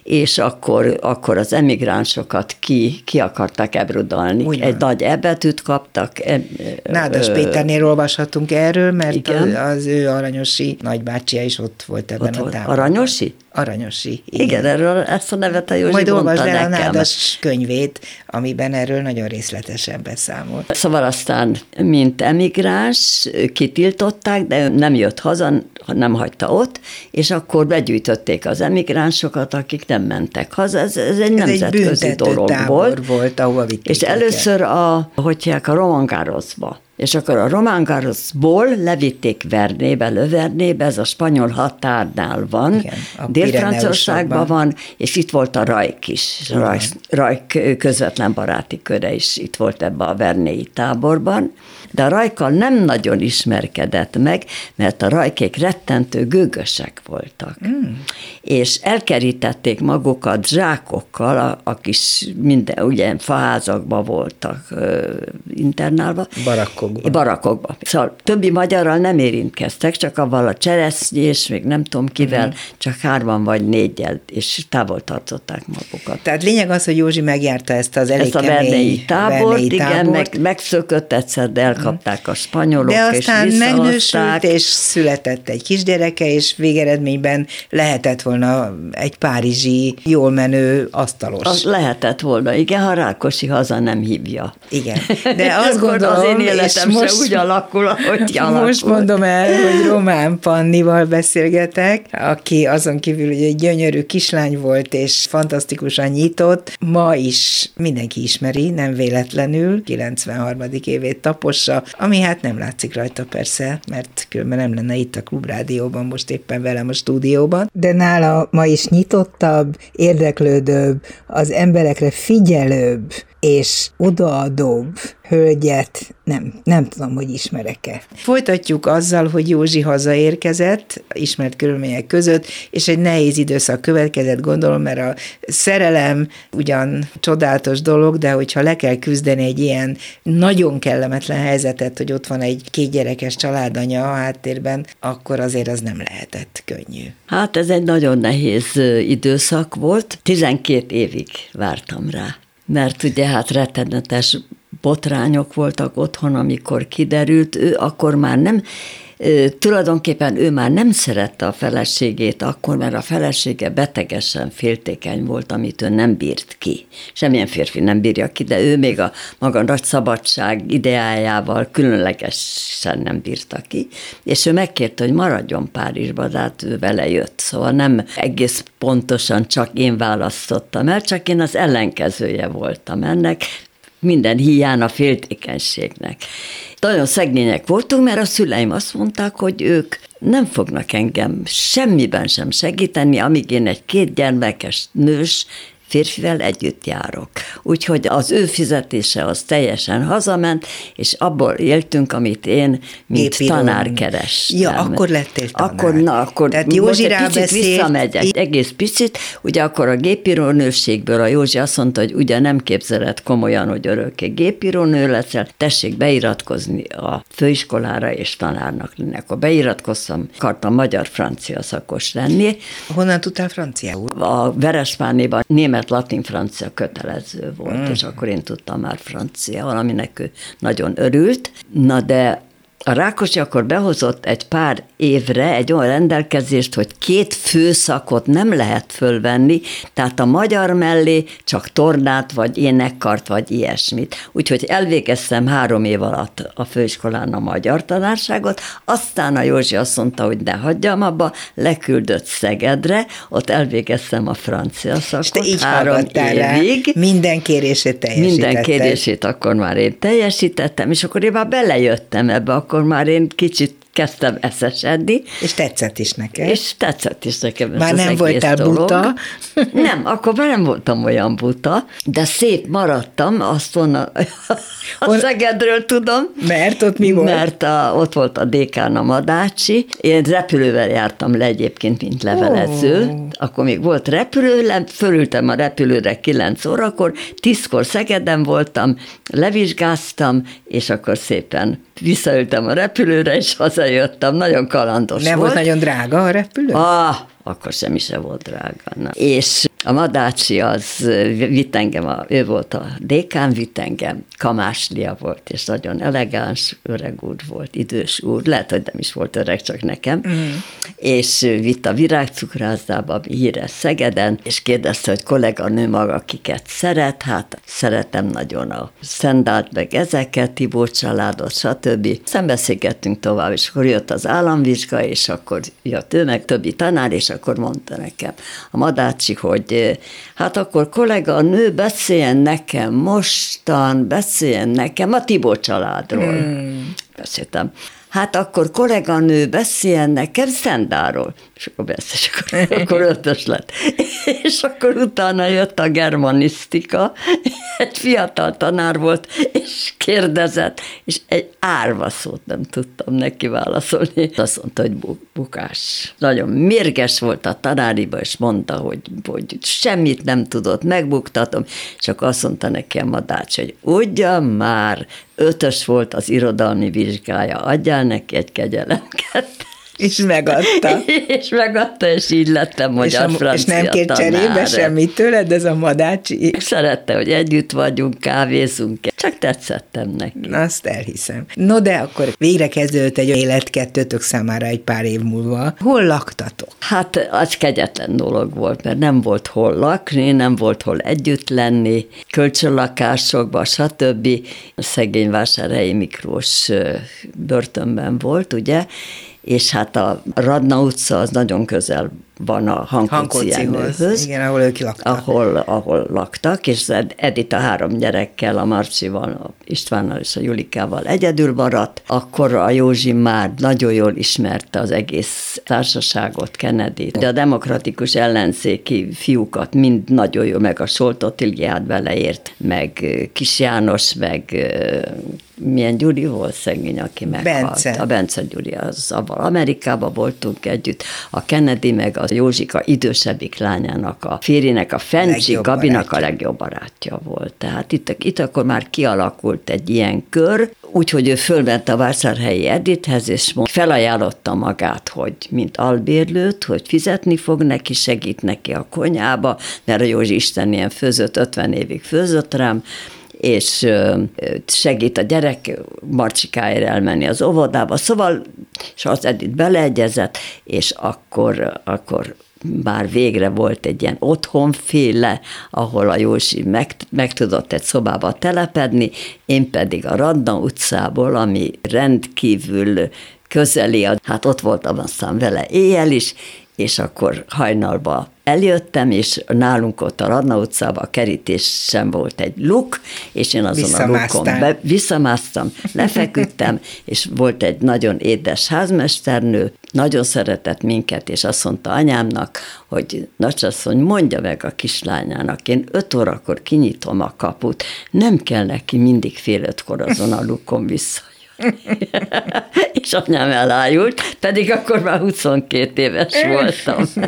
és akkor, akkor az emigránsokat ki, ki akarták ebrudalni. Úgy Egy nagy ebetűt kaptak. E, Nádas ö, Péternél olvashatunk erről, mert igen. az ő aranyosi nagybácsia is ott volt ebben ott a táborban. Aranyosi? Aranyosi. Igen. igen, erről ezt a nevet a Józsi Majd olvasd el a Nádas könyvét, amiben erről nagyon részletesen beszámol. Szóval aztán, mint emigráns, kitiltották, de nem jött haza, nem hagyta ott, és akkor begyűjtötték az emigránsokat, akik nem mentek haza. Ez, ez egy ez nemzetközi egy dolog volt. volt, ahova És először a, hogy a Romangároszba és akkor a Román Garrosból levitték Vernébe, Lövernébe, ez a spanyol határnál van, Dél-Franciaországban van, és itt volt a Rajk is, Rajk, Rajk közvetlen baráti köre is itt volt ebbe a Vernéi táborban, de a Rajkkal nem nagyon ismerkedett meg, mert a Rajkék rettentő gőgösek voltak. Mm. És elkerítették magukat zsákokkal, a, a kis minden, ugye faházakban voltak ö, internálva. Barakokban. Barakokban. Szóval többi magyarral nem érintkeztek, csak avval a cseresznyi, és még nem tudom kivel, mm. csak hárman vagy négyel, és távol tartották magukat. Tehát lényeg az, hogy Józsi megjárta ezt az elég ezt a Vernei tábort, igen, meg, megszökött egyszer, de megkapták a spanyolok, De aztán és megnősült, és született egy kisgyereke, és végeredményben lehetett volna egy párizsi, jól menő asztalos. Az lehetett volna, igen, ha Rákosi haza nem hívja. Igen, de azt gondolom, az én életem és most, úgy alakul, ahogy alakul. Most mondom el, hogy Román Pannival beszélgetek, aki azon kívül, hogy egy gyönyörű kislány volt, és fantasztikusan nyitott, ma is mindenki ismeri, nem véletlenül, 93. évét tapossa, ami hát nem látszik rajta persze, mert különben nem lenne itt a Klubrádióban, most éppen velem a stúdióban. De nála ma is nyitottabb, érdeklődőbb, az emberekre figyelőbb, és odaadóbb hölgyet nem, nem tudom, hogy ismerek-e. Folytatjuk azzal, hogy Józsi hazaérkezett, ismert körülmények között, és egy nehéz időszak következett, gondolom, mert a szerelem ugyan csodálatos dolog, de hogyha le kell küzdeni egy ilyen nagyon kellemetlen helyzetet, hogy ott van egy kétgyerekes családanya a háttérben, akkor azért az nem lehetett könnyű. Hát ez egy nagyon nehéz időszak volt, 12 évig vártam rá mert ugye hát rettenetes botrányok voltak otthon, amikor kiderült, ő akkor már nem, tulajdonképpen ő már nem szerette a feleségét akkor, mert a felesége betegesen féltékeny volt, amit ő nem bírt ki. Semmilyen férfi nem bírja ki, de ő még a maga nagy szabadság ideájával különlegesen nem bírta ki, és ő megkérte, hogy maradjon Párizsba, de hát ő vele jött. Szóval nem egész pontosan csak én választottam el, csak én az ellenkezője voltam ennek, minden hiány a féltékenységnek. Nagyon szegények voltunk, mert a szüleim azt mondták, hogy ők nem fognak engem semmiben sem segíteni, amíg én egy két gyermekes nős férfivel együtt járok. Úgyhogy az ő fizetése az teljesen hazament, és abból éltünk, amit én, mint Gépíró. tanár kerestem. Ja, akkor lettél tanár. Akkor, na, akkor Tehát Józsi most egy picit visszamegy, egy egész picit. Ugye akkor a gépírónőségből a Józsi azt mondta, hogy ugye nem képzeled komolyan, hogy örökké gépírónő leszel, tessék beiratkozni a főiskolára és tanárnak lenni. Akkor beiratkoztam, akartam magyar-francia szakos lenni. Honnan tudtál franciául? A Verespánéban német német, latin, francia kötelező volt, mm. és akkor én tudtam már francia, valaminek ő nagyon örült. Na de a Rákosi akkor behozott egy pár évre egy olyan rendelkezést, hogy két főszakot nem lehet fölvenni, tehát a magyar mellé csak tornát, vagy énekkart, vagy ilyesmit. Úgyhogy elvégeztem három év alatt a főiskolán a magyar tanárságot, aztán a Józsi azt mondta, hogy ne hagyjam abba, leküldött Szegedre, ott elvégeztem a francia szakot És így három évig. Rá. Minden kérését teljesítettem. Minden kérését akkor már én teljesítettem, és akkor én már belejöttem ebbe, akkor már én kicsit kezdtem eszesedni. És tetszett is nekem. És tetszett is nekem Már nem voltál dolog. buta? Nem, akkor már nem voltam olyan buta, de szép maradtam, azt volna a. Szegedről tudom. Mert ott mi volt? Mert a, ott volt a dékán a Madácsi. Én repülővel jártam le egyébként, mint levelező. Oh. Akkor még volt repülő, fölültem a repülőre 9 órakor, 10-kor Szegeden voltam, levizsgáztam, és akkor szépen visszaültem a repülőre, és hazajöttem. Nagyon kalandos Nem volt. volt nagyon drága a repülő? Ah, akkor semmi se volt drága. Na. És a Madácsi az vitt engem, a, ő volt a dékán, vitt engem, Kamáslia volt, és nagyon elegáns, öreg úr volt, idős úr, lehet, hogy nem is volt öreg, csak nekem, mm. és vitt a virágcukrászdába, híres Szegeden, és kérdezte, hogy kolléganő maga kiket szeret, hát szeretem nagyon a Szendált, meg ezeket, Tibó családot, stb. Szembeszélgettünk tovább, és akkor jött az államvizsga, és akkor jött ő, meg többi tanár, és akkor mondta nekem a Madácsi, hogy hát akkor kollega, a nő beszéljen nekem mostan, beszéljen nekem a Tibó családról. Hmm. Beszéltem hát akkor kolléganő beszéljen nekem Szendáról. És akkor beszél, és akkor, akkor ötös lett. És akkor utána jött a germanisztika, egy fiatal tanár volt, és kérdezett, és egy árva nem tudtam neki válaszolni. Azt mondta, hogy bukás. Nagyon mérges volt a tanáriba, és mondta, hogy, hogy semmit nem tudott, megbuktatom, csak azt mondta nekem a dács, hogy ugyan már ötös volt az irodalmi vizsgája, adjál neki egy kegyelemket. És megadta. és megadta, és így lettem magyar és, a, és nem kért cserébe semmit tőled, ez a madácsi. Szerette, hogy együtt vagyunk, kávézunk, csak tetszettem neki. Na, azt elhiszem. No, de akkor végre kezdődött egy élet kettőtök számára egy pár év múlva. Hol laktatok? Hát az kegyetlen dolog volt, mert nem volt hol lakni, nem volt hol együtt lenni, kölcsönlakásokban, stb. A szegény vásárhelyi Miklós börtönben volt, ugye, és hát a Radna utca az nagyon közel van a Hankóci Igen, ahol ők laktak. Ahol, ahol laktak, és Edita három gyerekkel, a Marcival, a Istvánnal és a Julikával egyedül maradt. Akkor a Józsi már nagyon jól ismerte az egész társaságot, kennedy de a demokratikus ellenzéki fiúkat mind nagyon jó, meg a Soltotiliát beleért, meg Kis János, meg milyen Gyuri volt szegény, aki meghalt. Bence. A Bence Gyuri, az avval Amerikában voltunk együtt, a Kennedy meg az Józsika idősebbik lányának, a férjének, a Fencsi Gabinak barátja. a legjobb barátja volt. Tehát itt, itt akkor már kialakult egy ilyen kör, úgyhogy ő fölment a Vásárhelyi Edithez, és felajánlotta magát, hogy mint albérlőt, hogy fizetni fog neki, segít neki a konyába, mert a Józsi Isten ilyen főzött, 50 évig főzött rám, és segít a gyerek marcsikáért elmenni az óvodába, szóval, és az Edith beleegyezett, és akkor, akkor bár végre volt egy ilyen otthonféle, ahol a Józsi meg, meg tudott egy szobába telepedni, én pedig a Radna utcából, ami rendkívül közeli, hát ott voltam aztán vele éjjel is, és akkor hajnalba eljöttem, és nálunk ott a Radna utcában a kerítés sem volt egy luk, és én azon a lukon be, visszamásztam, lefeküdtem, és volt egy nagyon édes házmesternő, nagyon szeretett minket, és azt mondta anyámnak, hogy nagyasszony, mondja meg a kislányának, én öt órakor kinyitom a kaput, nem kell neki mindig fél ötkor azon a lukon vissza és anyám elájult, pedig akkor már 22 éves voltam.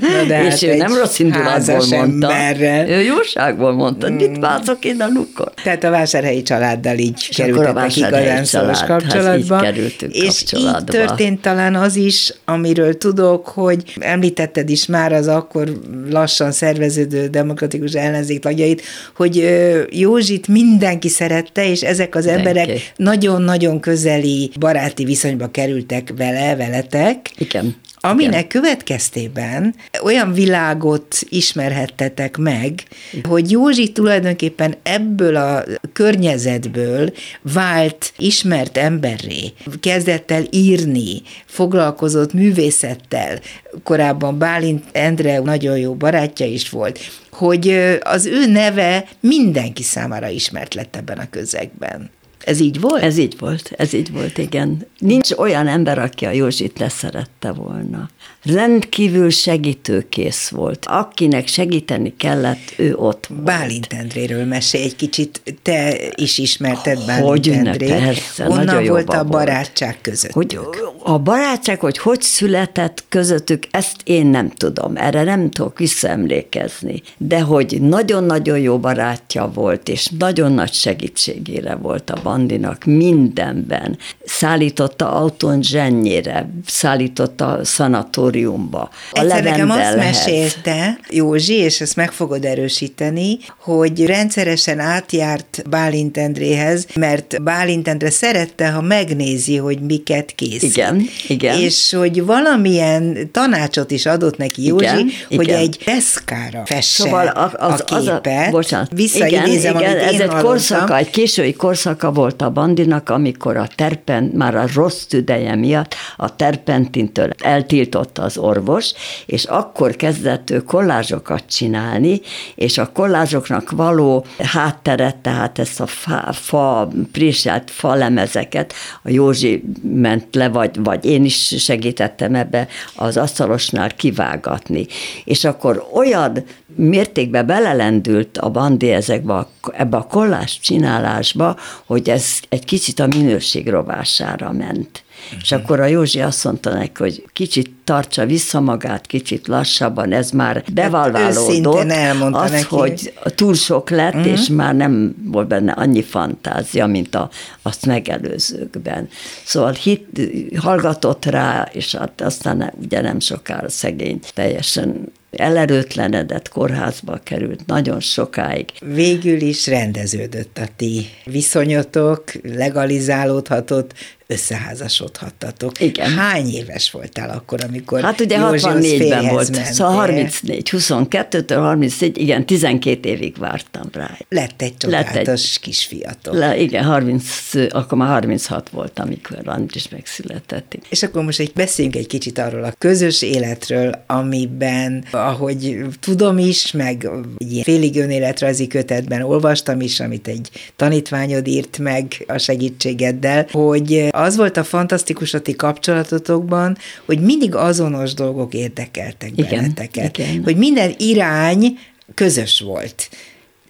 Na de és hát ő nem rossz indulatból mondta. Emberrel. Ő jóságból mondta, mm. mit váltok én a lukon. Tehát a vásárhelyi családdal így és kerültetek igazán szoros kapcsolatba. Így és így történt talán az is, amiről tudok, hogy említetted is már az akkor lassan szerveződő demokratikus ellenzék tagjait, hogy Józsit mindenki szerette, és ezek az emberek nagyon-nagyon nagyon közeli baráti viszonyba kerültek vele, veletek. Igen. Aminek Igen. következtében olyan világot ismerhettetek meg, hogy Józsi tulajdonképpen ebből a környezetből vált ismert emberré, kezdett el írni, foglalkozott művészettel, korábban Bálint Endre nagyon jó barátja is volt, hogy az ő neve mindenki számára ismert lett ebben a közegben. Ez így volt? Ez így volt, ez így volt, igen. Nincs olyan ember, aki a Józsit leszerette volna. Rendkívül segítőkész volt. Akinek segíteni kellett, ő ott volt. Bálint Endréről mesélj egy kicsit, te is ismerted Bálint hogy Endrét. persze, Honnan volt a barátság közöttük? Hogy a barátság, hogy hogy született közöttük, ezt én nem tudom, erre nem tudok visszaemlékezni. De hogy nagyon-nagyon jó barátja volt, és nagyon nagy segítségére volt a Bandinak mindenben. Szállította autón zsennyére, szállította szanatóriumba. A Egyszer nekem azt mesélte Józsi, és ezt meg fogod erősíteni, hogy rendszeresen átjárt Bálint Endréhez, mert Bálint Endre szerette, ha megnézi, hogy miket készít. Igen, igen. És hogy valamilyen tanácsot is adott neki Józsi, igen, hogy igen. egy deszkára fesse szóval az, az, a képet. Az a, bocsánat, Visszaidézem, igen, igen, ez egy korszaka, egy késői korszaka volt a bandinak, amikor a terpen, már a rossz tüdeje miatt a terpentintől eltiltotta az orvos, és akkor kezdett ő kollázsokat csinálni, és a kollázsoknak való hátteret, tehát ezt a fa, fa préselt fa lemezeket, a Józsi ment le, vagy, vagy én is segítettem ebbe az asztalosnál kivágatni. És akkor olyan mértékben belelendült a bandi ezekbe a, ebbe a kollás csinálásba, hogy ez egy kicsit a minőség rovására ment. Uh-huh. És akkor a Józsi azt mondta neki, hogy kicsit tartsa vissza magát, kicsit lassabban, ez már hát devalválódott. Hát az, neki. hogy túl sok lett, uh-huh. és már nem volt benne annyi fantázia, mint a, azt megelőzőkben. Szóval hit, hallgatott rá, és hát aztán ugye nem sokára szegény teljesen elerőtlenedett kórházba került nagyon sokáig. Végül is rendeződött a ti viszonyotok, legalizálódhatott, összeházasodhattatok. Igen. Hány éves voltál akkor, amikor Hát ugye 64-ben volt, mentél. szóval 34, 22-től 34, igen, 12 évig vártam rá. Lett egy csodálatos Lett egy, kisfiatok. Le, igen, 30, akkor már 36 volt, amikor Andris megszületett. És akkor most egy beszéljünk egy kicsit arról a közös életről, amiben, ahogy tudom is, meg egy ilyen félig önéletrajzi kötetben olvastam is, amit egy tanítványod írt meg a segítségeddel, hogy az volt a fantasztikus a ti kapcsolatotokban, hogy mindig azonos dolgok érdekeltek igen, benneteket. Igen. Hogy minden irány közös volt.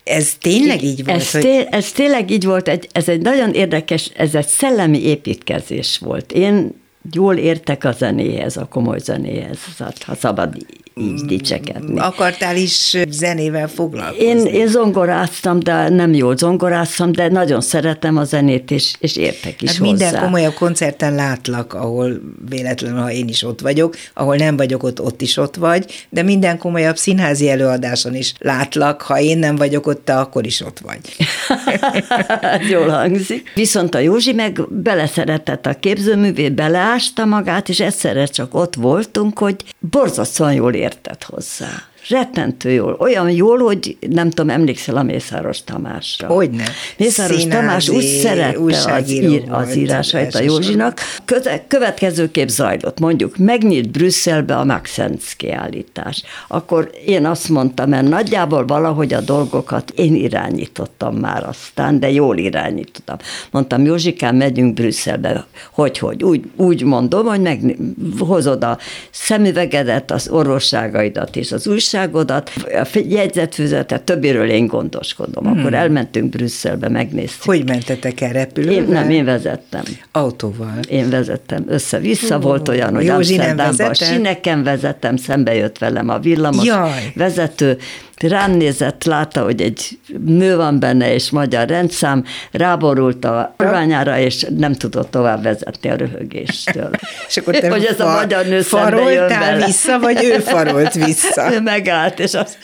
Ez tényleg így volt? Ez, hogy... té- ez tényleg így volt, egy, ez egy nagyon érdekes, ez egy szellemi építkezés volt. Én jól értek a zenéhez, a komoly zenéhez, ha szabad így dicsekedni. Akartál is zenével foglalkozni? Én, én zongoráztam, de nem jól zongoráztam, de nagyon szeretem a zenét, és, és értek is hát hozzá. minden komolyabb koncerten látlak, ahol véletlenül, ha én is ott vagyok, ahol nem vagyok ott, ott is ott vagy, de minden komolyabb színházi előadáson is látlak, ha én nem vagyok ott, te akkor is ott vagy. jól hangzik. Viszont a Józsi meg beleszeretett a képzőművé, beleásta magát, és egyszerre csak ott voltunk, hogy borzasztóan jól értett hozzá rettentő jól. Olyan jól, hogy nem tudom, emlékszel a Mészáros Tamásra. Hogyne. Mészáros Színázi, Tamás úgy szerette az, ír, az írásait a Józsinak. Köze, következő kép zajlott, mondjuk megnyílt Brüsszelbe a Max Ernst kiállítás. Akkor én azt mondtam, mert nagyjából valahogy a dolgokat én irányítottam már aztán, de jól irányítottam. Mondtam, Józsikám, megyünk Brüsszelbe. Hogy, hogy? Úgy, úgy mondom, hogy meghozod a szemüvegedet, az orvosságaidat és az újság újságodat, a jegyzetfüzetet, többiről én gondoskodom. Hmm. Akkor elmentünk Brüsszelbe, megnéztük. Hogy mentetek el repülővel? Én, nem, én vezettem. Autóval? Én vezettem. Össze-vissza oh. volt olyan, hogy Amsterdamban sineken vezettem, szembe jött velem a villamos Jaj. vezető, rám nézett, látta, hogy egy nő van benne, és magyar rendszám, ráborult a kormányára, és nem tudott tovább vezetni a röhögéstől. és akkor te hogy ez a magyar nő faroltál vissza, vagy ő farolt vissza? ő megállt, és azt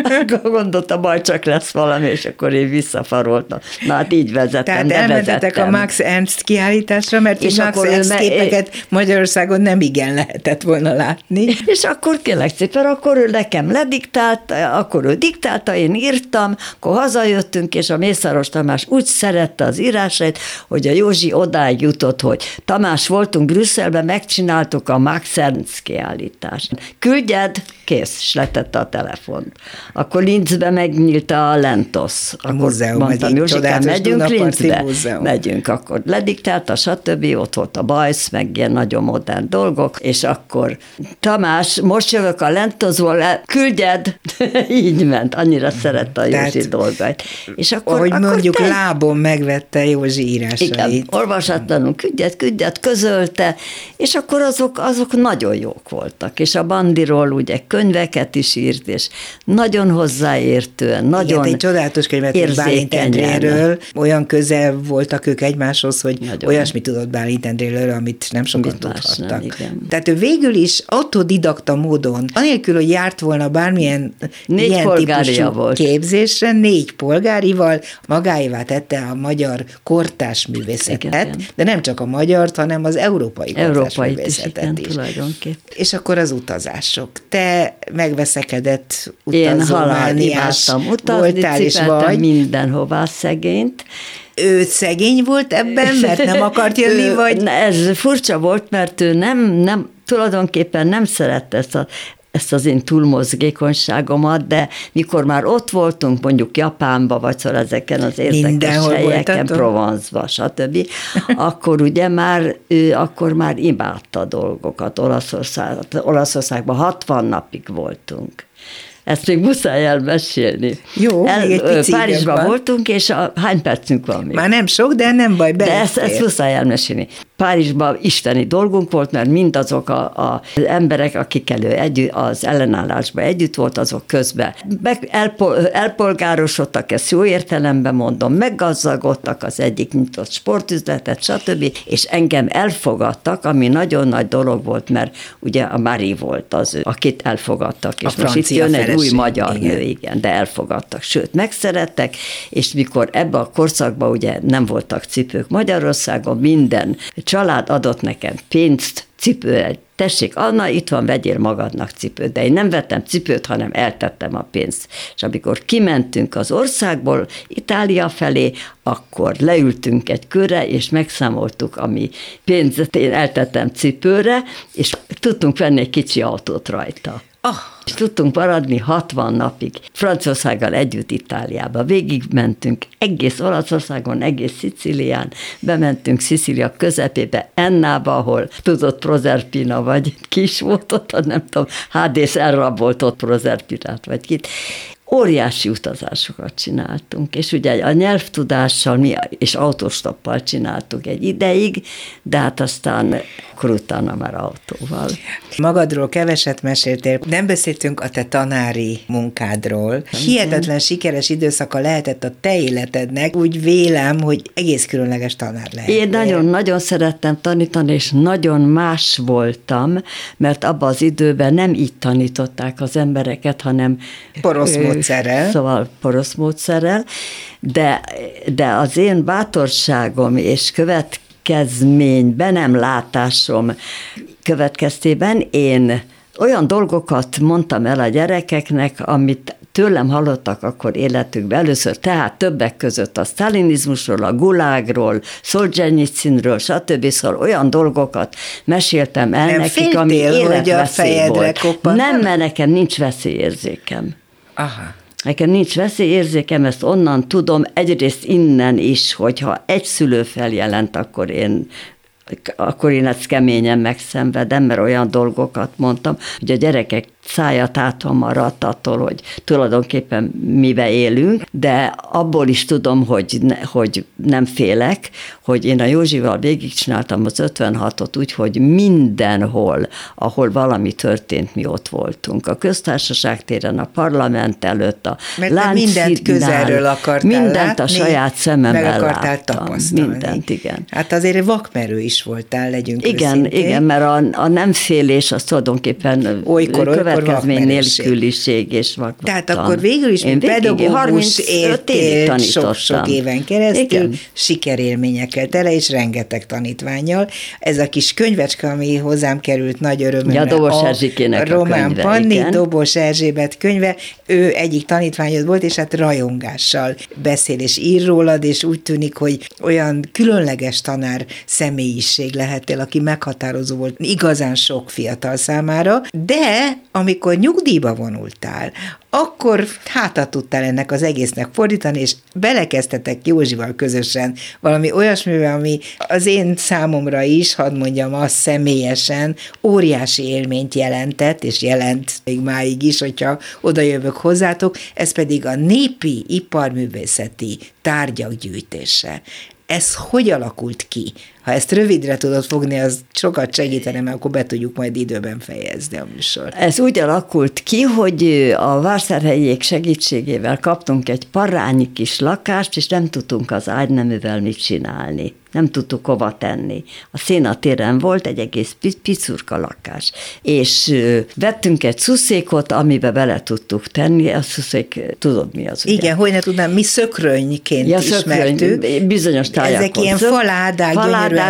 gondolta, majd csak lesz valami, és akkor én visszafaroltam. Na hát így vezettem, Tehát elmentetek a Max Ernst kiállításra, mert és Max Ernst képeket Magyarországon nem igen lehetett volna látni. És akkor kérlek szépen, akkor ő nekem lediktált, akkor akkor ő diktálta, én írtam, akkor hazajöttünk, és a Mészáros Tamás úgy szerette az írásait, hogy a Józsi odáig jutott, hogy Tamás, voltunk Brüsszelben, megcsináltuk a Max Ernst kiállítást. Küldjed, kész, és letette a telefont. Akkor Linzbe megnyílt a Lentos. A múzeum, mondtam, Józsikám, megyünk Linzbe? Múzeum. Megyünk, akkor lediktálta, stb. Ott volt a bajsz, meg ilyen nagyon modern dolgok, és akkor Tamás, most jövök a Lentosból, küldjed, így ment, annyira szerette a Józsi Tehát, dolgait. És akkor, hogy akkor mondjuk te... lábon megvette Józsi írásait. Igen, olvasatlanul küldjet, küldjet, közölte, és akkor azok, azok nagyon jók voltak. És a Bandiról ugye könyveket is írt, és nagyon hozzáértően, nagyon Igen, egy csodálatos könyvet Bálint Endréről, olyan közel voltak ők egymáshoz, hogy nagyon. olyasmit tudott Bálint Endréről, amit nem sokat tudhattak. Nem, igen. Tehát ő végül is autodidakta módon, anélkül, hogy járt volna bármilyen Négy ilyen típusú volt. képzésre, négy polgárival magáévá tette a magyar kortás művészetet, igen, de nem csak a magyar, hanem az európai, európai művészetet is. is. És akkor az utazások. Te megveszekedett utazómániás voltál és vagy. mindenhová szegényt, ő szegény volt ebben, mert nem akart jönni, ő, vagy? Ez furcsa volt, mert ő nem, nem tulajdonképpen nem szerette ezt a ezt az én túlmozgékonyságomat, de mikor már ott voltunk, mondjuk Japánba, vagy szóval ezeken az érdekes helyeken, Provence-ba, stb., akkor ugye már, ő akkor már imádta dolgokat. Olaszország, Olaszországban 60 napig voltunk. Ezt még muszáj elmesélni. Jó, El, még egy Párizsban van. voltunk, és a, hány percünk van még? Már nem sok, de nem baj, De ezt, belefér. ezt muszáj elmesélni. Párizsban isteni dolgunk volt, mert mindazok a, a, az emberek, akikkel ő együtt, az ellenállásban együtt volt, azok közben meg elpo, elpolgárosodtak, ezt jó értelemben mondom, meggazdagodtak, az egyik nyitott sportüzletet, stb. És engem elfogadtak, ami nagyon nagy dolog volt, mert ugye a Mari volt az, akit elfogadtak. És A most itt jön egy új feleség, magyar igen. nő, igen, de elfogadtak, sőt, megszerettek, és mikor ebbe a korszakban ugye nem voltak cipők Magyarországon, minden család adott nekem pénzt, cipőre, tessék, Anna, itt van, vegyél magadnak cipőt. De én nem vettem cipőt, hanem eltettem a pénzt. És amikor kimentünk az országból Itália felé, akkor leültünk egy körre, és megszámoltuk, ami pénzt én eltettem cipőre, és tudtunk venni egy kicsi autót rajta. Ah, És tudtunk maradni 60 napig Franciaországgal együtt Itáliába. Végig mentünk egész Olaszországon, egész Szicilián, bementünk Szicília közepébe, Ennába, ahol tudott Prozerpina, vagy ki is volt ott, nem tudom, Hádész elrabolt ott Prozerpinát, vagy kit. Óriási utazásokat csináltunk, és ugye a nyelvtudással mi, és autostoppal csináltuk egy ideig, de hát aztán akkor utána már autóval. Magadról keveset meséltél, nem beszéltünk a te tanári munkádról. Hihetetlen sikeres időszaka lehetett a te életednek, úgy vélem, hogy egész különleges tanár lehet. Én nagyon-nagyon szerettem tanítani, és nagyon más voltam, mert abban az időben nem így tanították az embereket, hanem Porosz módszerrel. Szóval porosz módszerrel, de, de az én bátorságom és következmény, be nem látásom következtében én olyan dolgokat mondtam el a gyerekeknek, amit tőlem hallottak akkor életükben először, tehát többek között a sztalinizmusról, a gulágról, Szolzsenyicinről, stb. Szóval olyan dolgokat meséltem el Nem nekik, ami féltél, hogy a életveszély fejedre volt. Nem, mert nekem nincs veszélyérzékem. Aha. Nekem nincs veszélyérzékem, ezt onnan tudom, egyrészt innen is, hogyha egy szülő feljelent, akkor én akkor én ezt keményen megszenvedem, mert olyan dolgokat mondtam, hogy a gyerekek szája tátva maradt attól, hogy tulajdonképpen mibe élünk, de abból is tudom, hogy, ne, hogy nem félek, hogy én a Józsival végigcsináltam az 56-ot úgy, hogy mindenhol, ahol valami történt, mi ott voltunk. A köztársaság téren, a parlament előtt, a Mert te Lánchídnál, mindent közelről akartál Mindent látni, a saját szememmel meg akartál láttam. tapasztalni. Mindent, igen. Hát azért vakmerő is voltál, legyünk Igen, őszinték. igen, mert a, a nem félés az tulajdonképpen Olykor- olykor következmény vakmerőség. nélküliség és vaktan. Tehát akkor végül is, Én pedagógus 35 évig éltél tanítottam. sok-sok éven keresztül, Igen. sikerélményekkel tele, és rengeteg tanítványjal. Ez a kis könyvecske, ami hozzám került nagy örömmel. Ja, a Dobos Erzsikének a Román könyve, Panni, igen. Dobos Erzsébet könyve, ő egyik tanítványod volt, és hát rajongással beszél és ír rólad, és úgy tűnik, hogy olyan különleges tanár személyiség lehettél, aki meghatározó volt igazán sok fiatal számára, de amikor nyugdíjba vonultál, akkor hátat tudtál ennek az egésznek fordítani, és belekezdtetek Józsival közösen valami olyasmivel, ami az én számomra is, hadd mondjam azt személyesen, óriási élményt jelentett, és jelent még máig is, hogyha oda jövök hozzátok, ez pedig a népi iparművészeti tárgyak gyűjtése. Ez hogy alakult ki? Ha ezt rövidre tudod fogni, az sokat segítene, mert akkor be tudjuk majd időben fejezni a műsor. Ez úgy alakult ki, hogy a vásárhelyiek segítségével kaptunk egy parányi kis lakást, és nem tudtunk az ágyneművel mit csinálni. Nem tudtuk hova tenni. A szénatéren volt egy egész pi- picurka lakás. És vettünk egy szuszékot, amibe bele tudtuk tenni. A szuszék, tudod mi az, ugye? Igen, hogy ne tudnám, mi szökrönyként Ja, ismertük. szökröny, bizonyos tájakon. Ezek ilyen Szök- faládák,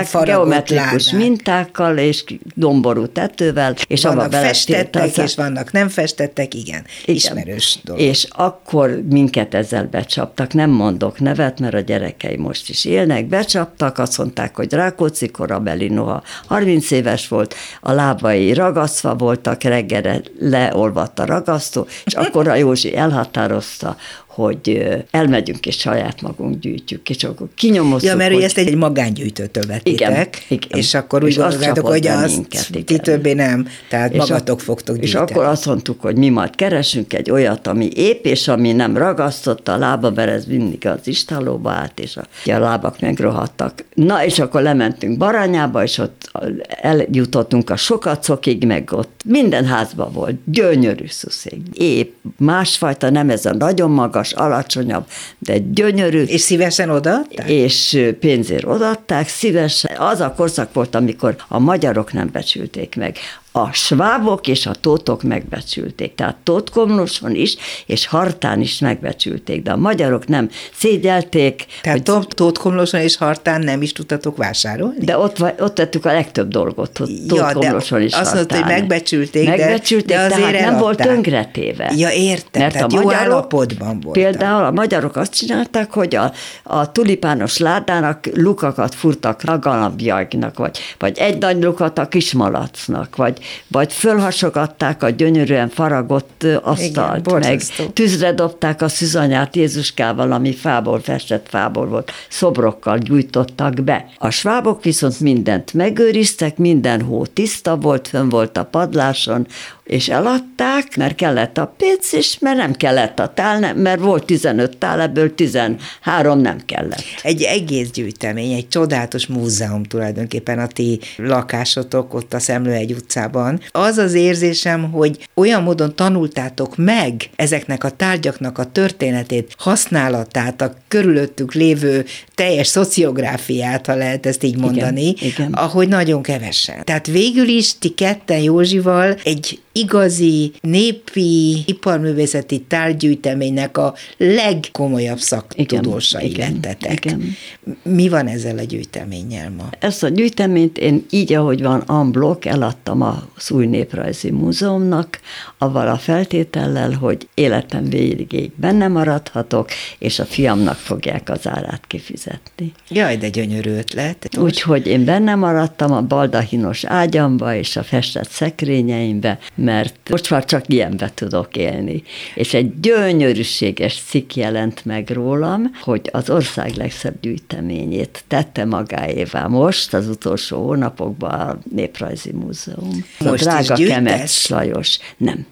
faragott geometrikus ládák. mintákkal és domború tetővel, és vannak festettek, az- és vannak nem festettek, igen. igen. Ismerős dolog. És akkor minket ezzel becsaptak, nem mondok nevet, mert a gyerekei most is élnek, becsaptak, azt mondták, hogy Rákóczi korabeli noha 30 éves volt, a lábai ragasztva voltak, reggelre leolvadt a ragasztó, és akkor a Józsi elhatározta, hogy elmegyünk és saját magunk gyűjtjük, és akkor kinyomozzuk. Ja, mert hogy ezt egy magángyűjtőtől vettétek, igen, igen. és akkor úgy gondoltátok, hogy azt minket, igen. ti többé nem, tehát és magatok a, fogtok gyűjteni. És akkor azt mondtuk, hogy mi majd keresünk egy olyat, ami épp, és ami nem ragasztotta a lába, mert ez mindig az istálóba állt, és a, a lábak megrohadtak. Na, és akkor lementünk Baranyába, és ott eljutottunk a sokacokig, meg ott minden házban volt, gyönyörű szuszék, épp, másfajta, nem ez a nagyon magas, alacsonyabb, de gyönyörű. És szívesen odaadták? És pénzért odaadták, szívesen. Az a korszak volt, amikor a magyarok nem becsülték meg a svábok és a tótok megbecsülték. Tehát Tótkomloson is, és Hartán is megbecsülték, de a magyarok nem szégyelték. Tehát hogy... Tótkomloson és Hartán nem is tudtatok vásárolni? De ott, ott tettük a legtöbb dolgot, Tótkomloson ja, is Azt mondta, hogy megbecsülték, megbecsülték de, de azért nem volt tönkretéve. Ja, értem, mert tehát a jó magyarok, állapotban volt. Például a magyarok azt csinálták, hogy a, a tulipános ládának lukakat furtak a galambjagnak, vagy, vagy egy nagy lukat a kismalacnak, vagy vagy fölhasogatták a gyönyörűen faragott asztalt, Igen, meg. tűzre dobták a szüzanyát Jézuskával, ami fából, festett fából volt, szobrokkal gyújtottak be. A svábok viszont mindent megőriztek, minden hó tiszta volt, fönn volt a padláson, és eladták, mert kellett a pénz, és mert nem kellett a tál, mert volt 15 tál, ebből 13 nem kellett. Egy egész gyűjtemény, egy csodálatos múzeum tulajdonképpen a ti lakásotok ott a Szemlőhegy utcában. Az az érzésem, hogy olyan módon tanultátok meg ezeknek a tárgyaknak a történetét, használatát, a körülöttük lévő teljes szociográfiát, ha lehet ezt így mondani, igen, igen. ahogy nagyon kevesen. Tehát végül is ti ketten Józsival egy igazi népi iparművészeti tárgyűjteménynek a legkomolyabb szaktudósai lettetek. Igen. Mi van ezzel a gyűjteménnyel ma? Ezt a gyűjteményt én így, ahogy van, unblock eladtam az új néprajzi múzeumnak, avval a feltétellel, hogy életem végig benne maradhatok, és a fiamnak fogják az árát kifizetni. Jaj, de gyönyörű ötlet. Úgyhogy én benne maradtam a baldahinos ágyamba és a festett szekrényeimbe, mert most már csak ilyenbe tudok élni. És egy gyönyörűséges cikk jelent meg rólam, hogy az ország legszebb gyűjteményét tette magáévá most, az utolsó hónapokban a Néprajzi Múzeum. Most a drága Kemet Lajos. Nem.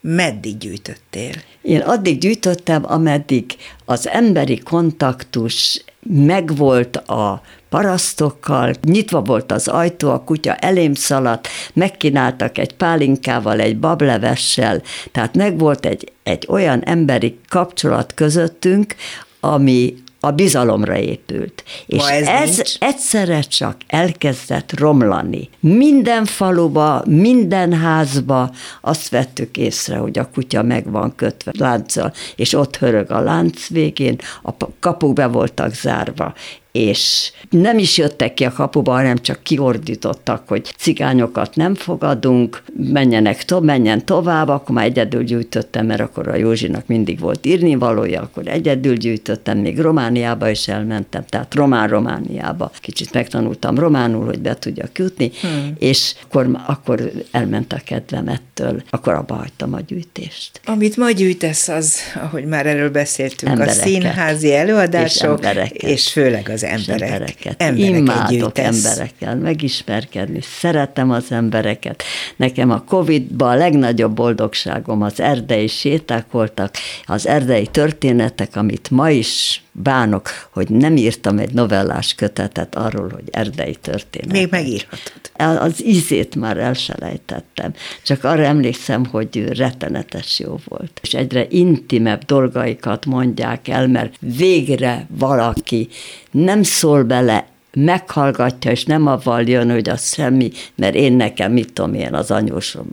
Meddig gyűjtöttél? Én addig gyűjtöttem, ameddig az emberi kontaktus megvolt a parasztokkal, nyitva volt az ajtó, a kutya elém szaladt, megkínáltak egy pálinkával, egy bablevessel, tehát megvolt egy, egy olyan emberi kapcsolat közöttünk, ami a bizalomra épült. És ez, ez egyszerre csak elkezdett romlani. Minden faluba, minden házba azt vettük észre, hogy a kutya meg van kötve lánccal, és ott hörög a lánc végén, a kapuk be voltak zárva, és nem is jöttek ki a kapuba, hanem csak kiordítottak, hogy cigányokat nem fogadunk, menjenek to- menjen tovább, akkor már egyedül gyűjtöttem, mert akkor a Józsinak mindig volt írni valója, akkor egyedül gyűjtöttem, még Romániába is elmentem, tehát Román-Romániába. Kicsit megtanultam románul, hogy be tudjak jutni, hmm. és akkor, akkor elment a kedvem ettől, akkor abba hagytam a gyűjtést. Amit ma gyűjtesz, az, ahogy már erről beszéltünk, embereket. a színházi előadások, és, és főleg az az emberek. embereket. embereket Imádok emberekkel megismerkedni, szeretem az embereket. Nekem a Covid-ban a legnagyobb boldogságom az erdei séták voltak, az erdei történetek, amit ma is bánok, hogy nem írtam egy novellás kötetet arról, hogy erdei történet. Még megírhatod. Az ízét már elselejtettem. Csak arra emlékszem, hogy rettenetes jó volt. És egyre intimebb dolgaikat mondják el, mert végre valaki nem szól bele meghallgatja, és nem avval jön, hogy az semmi, mert én nekem, mit tudom én, az anyósom.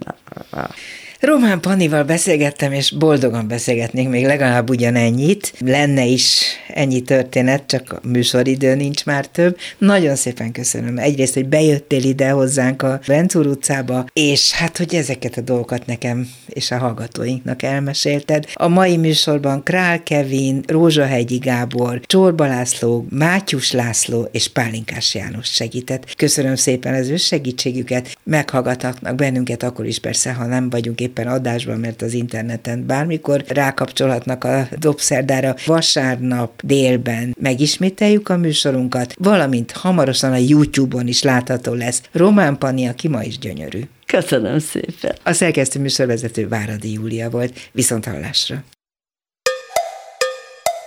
Román Panival beszélgettem, és boldogan beszélgetnék még legalább ugyanennyit. Lenne is ennyi történet, csak a műsoridő nincs már több. Nagyon szépen köszönöm. Egyrészt, hogy bejöttél ide hozzánk a Rencúr utcába, és hát, hogy ezeket a dolgokat nekem és a hallgatóinknak elmesélted. A mai műsorban Král Kevin, Rózsahegyi Gábor, Csorba László, Mátyus László és Pálinkás János segített. Köszönöm szépen az ő segítségüket, meghallgatnak bennünket akkor is persze, ha nem vagyunk éppen adásban, mert az interneten bármikor rákapcsolhatnak a dobszerdára. Vasárnap délben megismételjük a műsorunkat, valamint hamarosan a YouTube-on is látható lesz. Román Pani, aki ma is gyönyörű. Köszönöm szépen. A szerkesztő műsorvezető Váradi Júlia volt. Viszont hallásra.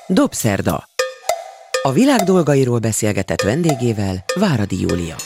Dobszerda. A világ dolgairól beszélgetett vendégével Váradi Júlia.